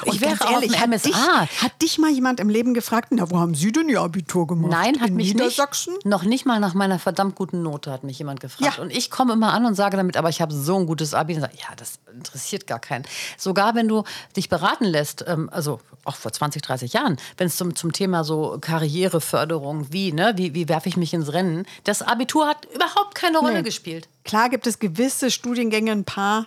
Und ich wäre ehrlich, hat dich, hat dich, mal jemand im Leben gefragt, na, wo haben Sie denn Ihr Abitur gemacht? Nein, hat In mich Niedersachsen? Nicht, noch nicht mal nach meiner verdammt guten Note hat mich jemand gefragt. Ja. Und ich komme immer an und sage damit, aber ich habe so ein gutes Abi. Und sage, ja, das interessiert gar keinen. Sogar wenn du dich beraten lässt, ähm, also auch vor 20, 30 Jahren, wenn es zum, zum Thema so Karriereförderung, wie, ne, wie, wie werfe ich mich ins Rennen, das Abitur hat überhaupt keine Rolle nee. gespielt. Klar gibt es gewisse Studiengänge, ein paar,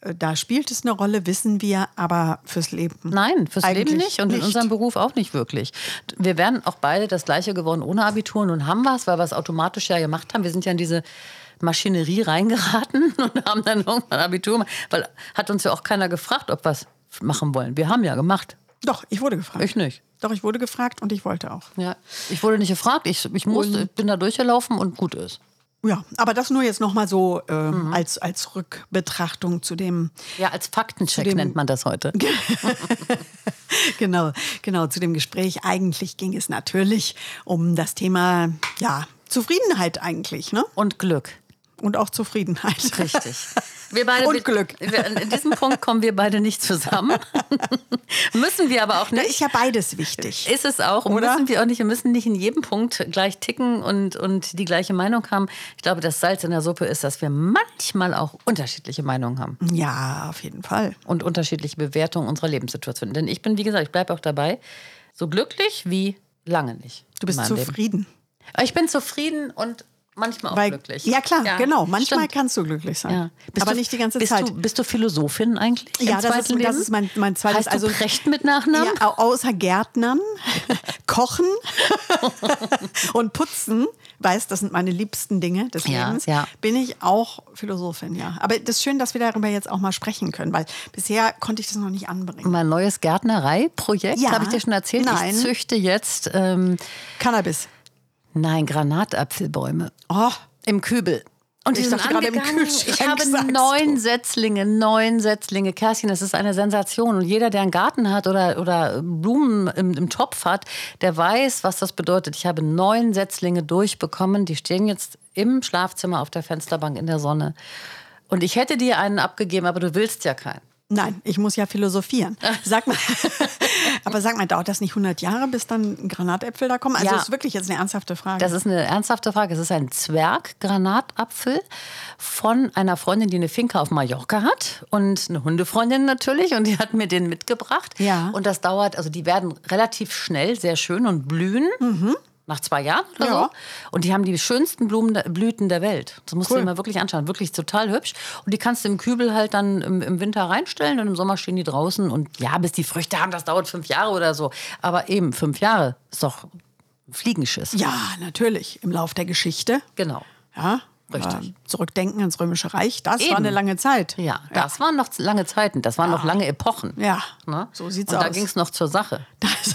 Da spielt es eine Rolle, wissen wir, aber fürs Leben. Nein, fürs Leben nicht und in nicht. unserem Beruf auch nicht wirklich. Wir wären auch beide das gleiche geworden ohne Abitur. Nun haben wir es, weil wir es automatisch ja gemacht haben. Wir sind ja in diese Maschinerie reingeraten [LAUGHS] und haben dann irgendwann Abitur gemacht. Weil hat uns ja auch keiner gefragt, ob wir es machen wollen. Wir haben ja gemacht. Doch, ich wurde gefragt. Ich nicht. Doch, ich wurde gefragt und ich wollte auch. Ja. Ich wurde nicht gefragt, ich, ich musste, bin da durchgelaufen und gut ist. Ja, aber das nur jetzt nochmal so ähm, Mhm. als, als Rückbetrachtung zu dem, Ja, als Faktencheck dem- nennt man das heute. [LAUGHS] genau, genau, zu dem Gespräch. Eigentlich ging es natürlich um das Thema, ja, Zufriedenheit eigentlich, ne? Und Glück. Und auch Zufriedenheit. Richtig. [LAUGHS] Wir beide, Und Glück. Wir, in diesem Punkt kommen wir beide nicht zusammen. [LAUGHS] müssen wir aber auch nicht. ist ja beides wichtig. Ist es auch. Und Oder? müssen wir auch nicht. Wir müssen nicht in jedem Punkt gleich ticken und, und die gleiche Meinung haben. Ich glaube, das Salz in der Suppe ist, dass wir manchmal auch unterschiedliche Meinungen haben Ja, auf jeden Fall. und unterschiedliche Bewertungen unserer Lebenssituation. Denn ich bin, wie gesagt, ich bleibe auch dabei, so glücklich wie lange nicht. Du bist meinem Leben. zufrieden. Ich bin zufrieden und manchmal auch Weil, glücklich. Ja, klar, genau. Manchmal stimmt. kannst du glücklich sein. Ja. Bist Aber du, nicht die ganze bist Zeit. Du, bist du Philosophin eigentlich? Ja, das ist, das ist mein, mein zweites. Heißt also, du Precht mit Nachnamen? Ja, au- außer Gärtnern, [LAUGHS] Kochen [LAUGHS] und Putzen, weiß, das sind meine liebsten Dinge des Ja, Lebens, ja. bin ich auch Philosophin, ja. Aber das ist schön, dass wir darüber jetzt auch mal sprechen können, weil bisher konnte ich das noch nicht anbringen. Mein neues Gärtnereiprojekt, Ja. habe ich dir schon erzählt. Nein. Ich züchte jetzt, ähm, Cannabis. Nein, Granatapfelbäume Oh, im Kübel. Und die Ich sind gerade im angegangen. Ich habe neun. Setzlinge, neun Setzlinge. Kerstin, das ist eine Sensation. Und jeder, der einen Garten hat oder, oder Blumen im, im Topf hat, der weiß, was das bedeutet. Ich habe neun Setzlinge durchbekommen. Die stehen jetzt im Schlafzimmer auf der Fensterbank in der Sonne. Und ich hätte dir einen abgegeben, aber du willst ja keinen. Nein, ich muss ja philosophieren. Sag mal, [LAUGHS] aber sag mal, dauert das nicht 100 Jahre, bis dann Granatäpfel da kommen? Also Ja. das ist wirklich jetzt eine ernsthafte Frage. Das ist eine ernsthafte Frage. Es ist ein Zwerggranatapfel von einer Freundin, die eine Finca auf Mallorca hat und eine Hundefreundin natürlich und die hat mir den mitgebracht. Ja. Und das dauert, also die werden relativ schnell sehr schön und blühen. Nach zwei Jahren oder. Ja. so. Und die haben die schönsten Blumen, Blüten der Welt. Das musst Cool. du dir mal wirklich anschauen. Wirklich total hübsch. Und die kannst du im Kübel halt dann im, im Winter reinstellen und im Sommer stehen die draußen. Und ja, bis die Früchte haben, das dauert fünf Jahre oder so. Aber eben, fünf Jahre ist doch Fliegenschiss. ja, natürlich, im Lauf der Geschichte. Genau. Ja, Richtig. aber Zurückdenken ans Römische Reich, das Eben. war eine lange Zeit. Ja, das waren noch lange Zeiten, das waren noch lange Epochen. Ja, Ne? so sieht's Und da aus. ging es noch zur Sache. [LAUGHS] Das,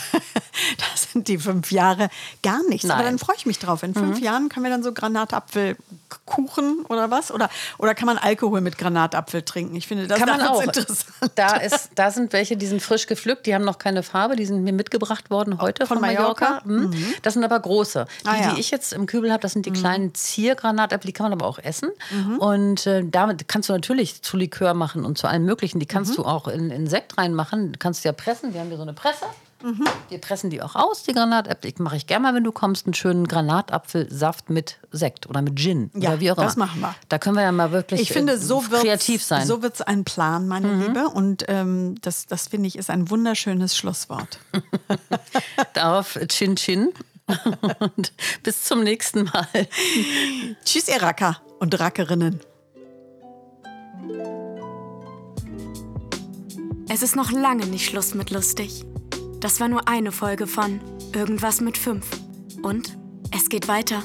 das sind die fünf Jahre gar nichts. Aber Nein. Mhm. dann freue ich mich drauf. In fünf Jahren können wir dann so Granatapfelkuchen oder was? Oder, oder kann man Alkohol mit Granatapfel trinken? Ich finde das Kann man auch. interessant. Da, ist, da sind welche, die sind frisch gepflückt, die haben noch keine Farbe, die sind mir mitgebracht worden heute Von von, Mallorca. Mallorca? Mhm. Das sind aber große. Die, Ah, ja. Mhm. die ich jetzt im Kübel habe, das sind die kleinen Ziergranatäpfel, die kann man aber auch essen. Und äh, damit kannst du natürlich zu Likör machen und zu allem Möglichen. Die Mhm. kannst du auch in, in Sekt reinmachen. Du kannst ja pressen. Wir haben hier so eine Presse. Mhm. Wir pressen die auch aus, die Granatäpfel. Ich mache ich gerne mal, wenn du kommst, einen schönen Granatapfelsaft mit Sekt oder mit Gin Ja, oder wie auch immer. das machen wir. Da können wir ja mal wirklich Ich finde, äh, so kreativ sein. Mhm. So wird es ein Plan, meine Liebe. Und ähm, das, das finde ich ist ein wunderschönes Schlusswort. [LAUGHS] Darauf Chin Chin. [LAUGHS] Und bis zum nächsten Mal. Tschüss, ihr Racker und Rackerinnen. Es ist noch lange nicht Schluss mit lustig. Das war nur eine Folge von Irgendwas mit fünf. Und es geht weiter.